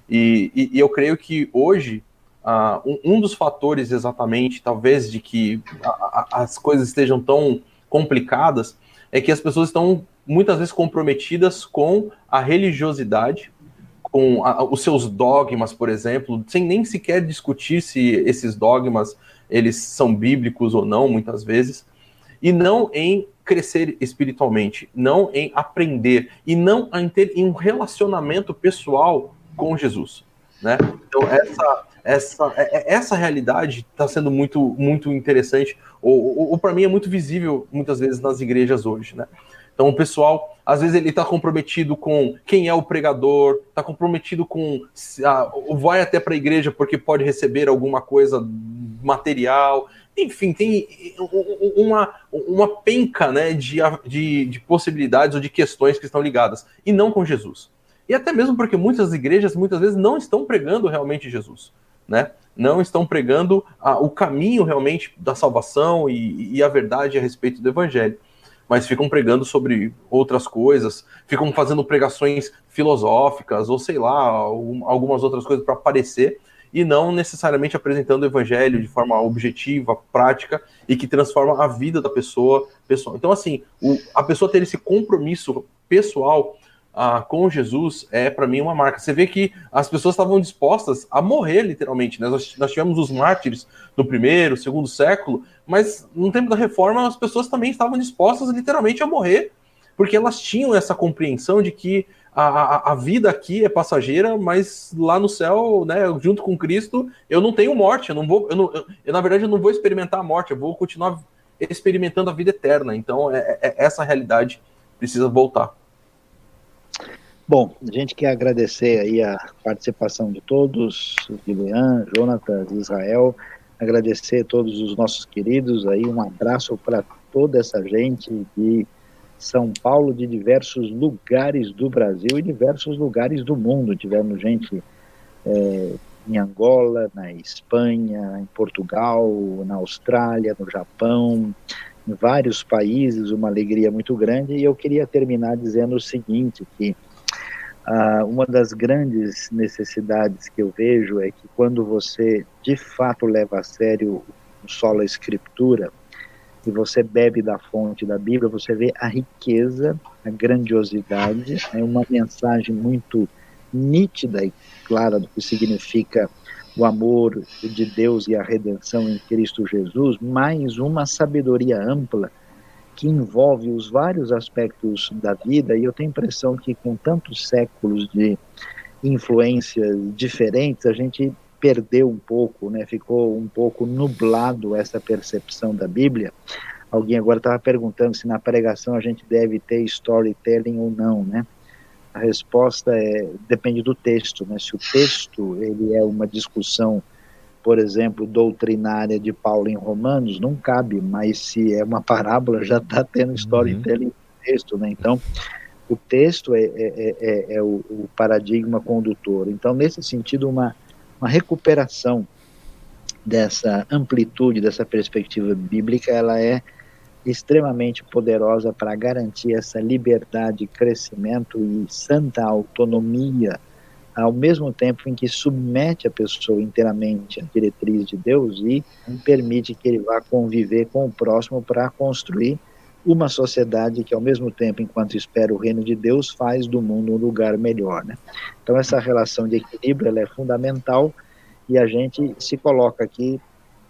E, e, e eu creio que hoje Uh, um, um, dos fatores exatamente, talvez, de que a, a, as coisas estejam tão complicadas é que as pessoas estão muitas vezes comprometidas com a religiosidade, com a, os seus dogmas, por exemplo, sem nem sequer discutir se esses dogmas eles são bíblicos ou não, muitas vezes, e não em crescer espiritualmente, não em aprender e não em ter um relacionamento pessoal com Jesus, né? Então essa essa, é, é, essa realidade está sendo muito, muito interessante, ou, ou, ou para mim é muito visível muitas vezes nas igrejas hoje, né? Então o pessoal, às vezes ele está comprometido com quem é o pregador, está comprometido com ah, vai até para a igreja porque pode receber alguma coisa material, enfim, tem uma, uma penca né, de, de, de possibilidades ou de questões que estão ligadas, e não com Jesus. E até mesmo porque muitas igrejas muitas vezes não estão pregando realmente Jesus né? Não estão pregando a, o caminho realmente da salvação e, e a verdade a respeito do evangelho, mas ficam pregando sobre outras coisas, ficam fazendo pregações filosóficas ou sei lá, algumas outras coisas para aparecer e não necessariamente apresentando o evangelho de forma objetiva, prática e que transforma a vida da pessoa pessoal. Então, assim, o, a pessoa ter esse compromisso pessoal com Jesus é para mim uma marca. Você vê que as pessoas estavam dispostas a morrer, literalmente. Né? Nós, nós tivemos os mártires no primeiro, segundo século, mas no tempo da reforma as pessoas também estavam dispostas literalmente a morrer, porque elas tinham essa compreensão de que a, a, a, vida aqui é passageira, mas lá no céu, né, junto com Cristo, eu não tenho morte, eu não vou, eu, não, eu, na verdade eu não vou experimentar a morte, eu vou continuar experimentando a vida eterna. Então, é, é, é essa realidade precisa voltar. Bom, a gente quer agradecer aí a participação de todos, Guilherme, Jonatas, Israel, agradecer a todos os nossos queridos aí, um abraço para toda essa gente de São Paulo, de diversos lugares do Brasil e diversos lugares do mundo. Tivemos gente é, em Angola, na Espanha, em Portugal, na Austrália, no Japão, em vários países, uma alegria muito grande. E eu queria terminar dizendo o seguinte, que ah, uma das grandes necessidades que eu vejo é que quando você de fato leva a sério o solo escritura e você bebe da fonte da Bíblia, você vê a riqueza, a grandiosidade, é uma mensagem muito nítida e clara do que significa o amor de Deus e a redenção em Cristo Jesus, mais uma sabedoria ampla que envolve os vários aspectos da vida, e eu tenho a impressão que com tantos séculos de influências diferentes, a gente perdeu um pouco, né? ficou um pouco nublado essa percepção da Bíblia. Alguém agora estava perguntando se na pregação a gente deve ter storytelling ou não, né? A resposta é depende do texto, né? Se o texto ele é uma discussão por exemplo, doutrinária de Paulo em Romanos, não cabe, mas se é uma parábola, já está tendo storytelling uhum. texto, né? Então, o texto é, é, é, é o, o, paradigma condutor. Então, nesse sentido, uma, uma recuperação dessa amplitude, dessa perspectiva bíblica, ela é extremamente poderosa para garantir essa liberdade, crescimento e santa autonomia ao mesmo tempo em que submete a pessoa inteiramente à diretriz de Deus e permite que ele vá conviver com o próximo para construir uma sociedade que, ao mesmo tempo, enquanto espera o reino de Deus, faz do mundo um lugar melhor. Né? Então, essa relação de equilíbrio é fundamental e a gente se coloca aqui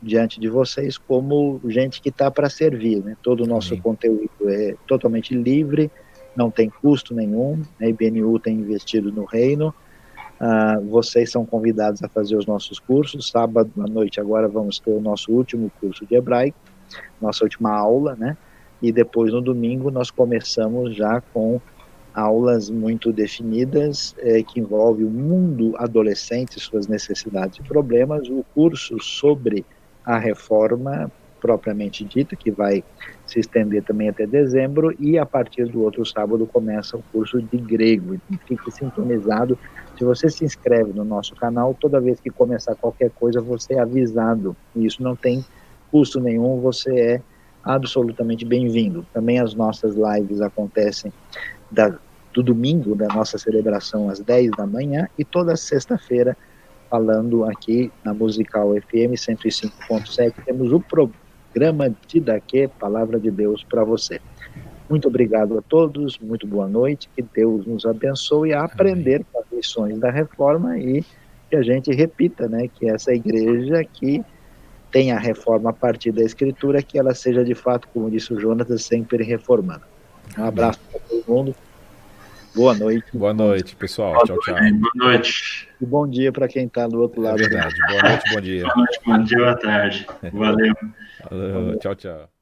diante de vocês como gente que está para servir. Né? Todo o nosso Sim. conteúdo é totalmente livre, não tem custo nenhum, a IBNU tem investido no reino, Uh, vocês são convidados a fazer os nossos cursos. Sábado à noite agora vamos ter o nosso último curso de hebraico, nossa última aula, né? E depois no domingo nós começamos já com aulas muito definidas eh, que envolve o mundo adolescente, suas necessidades e problemas, o curso sobre a reforma propriamente dita, que vai se estender também até dezembro, e a partir do outro sábado começa o curso de grego. Então fique sintonizado se você se inscreve no nosso canal, toda vez que começar qualquer coisa, você é avisado. E isso não tem custo nenhum, você é absolutamente bem-vindo. Também as nossas lives acontecem da, do domingo da nossa celebração às 10 da manhã e toda sexta-feira, falando aqui na Musical FM 105.7, temos o programa de Daqui, Palavra de Deus para você. Muito obrigado a todos, muito boa noite, que Deus nos abençoe a aprender com as lições da reforma e que a gente repita, né, que essa igreja que tem a reforma a partir da escritura, que ela seja de fato, como disse o Jonas, sempre reformando. Um abraço para todo mundo. Boa noite. Boa noite, pessoal. Boa tchau, tchau. Boa noite. E bom dia para quem está do outro lado. É verdade. Boa noite, bom dia. Boa noite, bom dia, boa tarde. Valeu. Valeu. Tchau, tchau.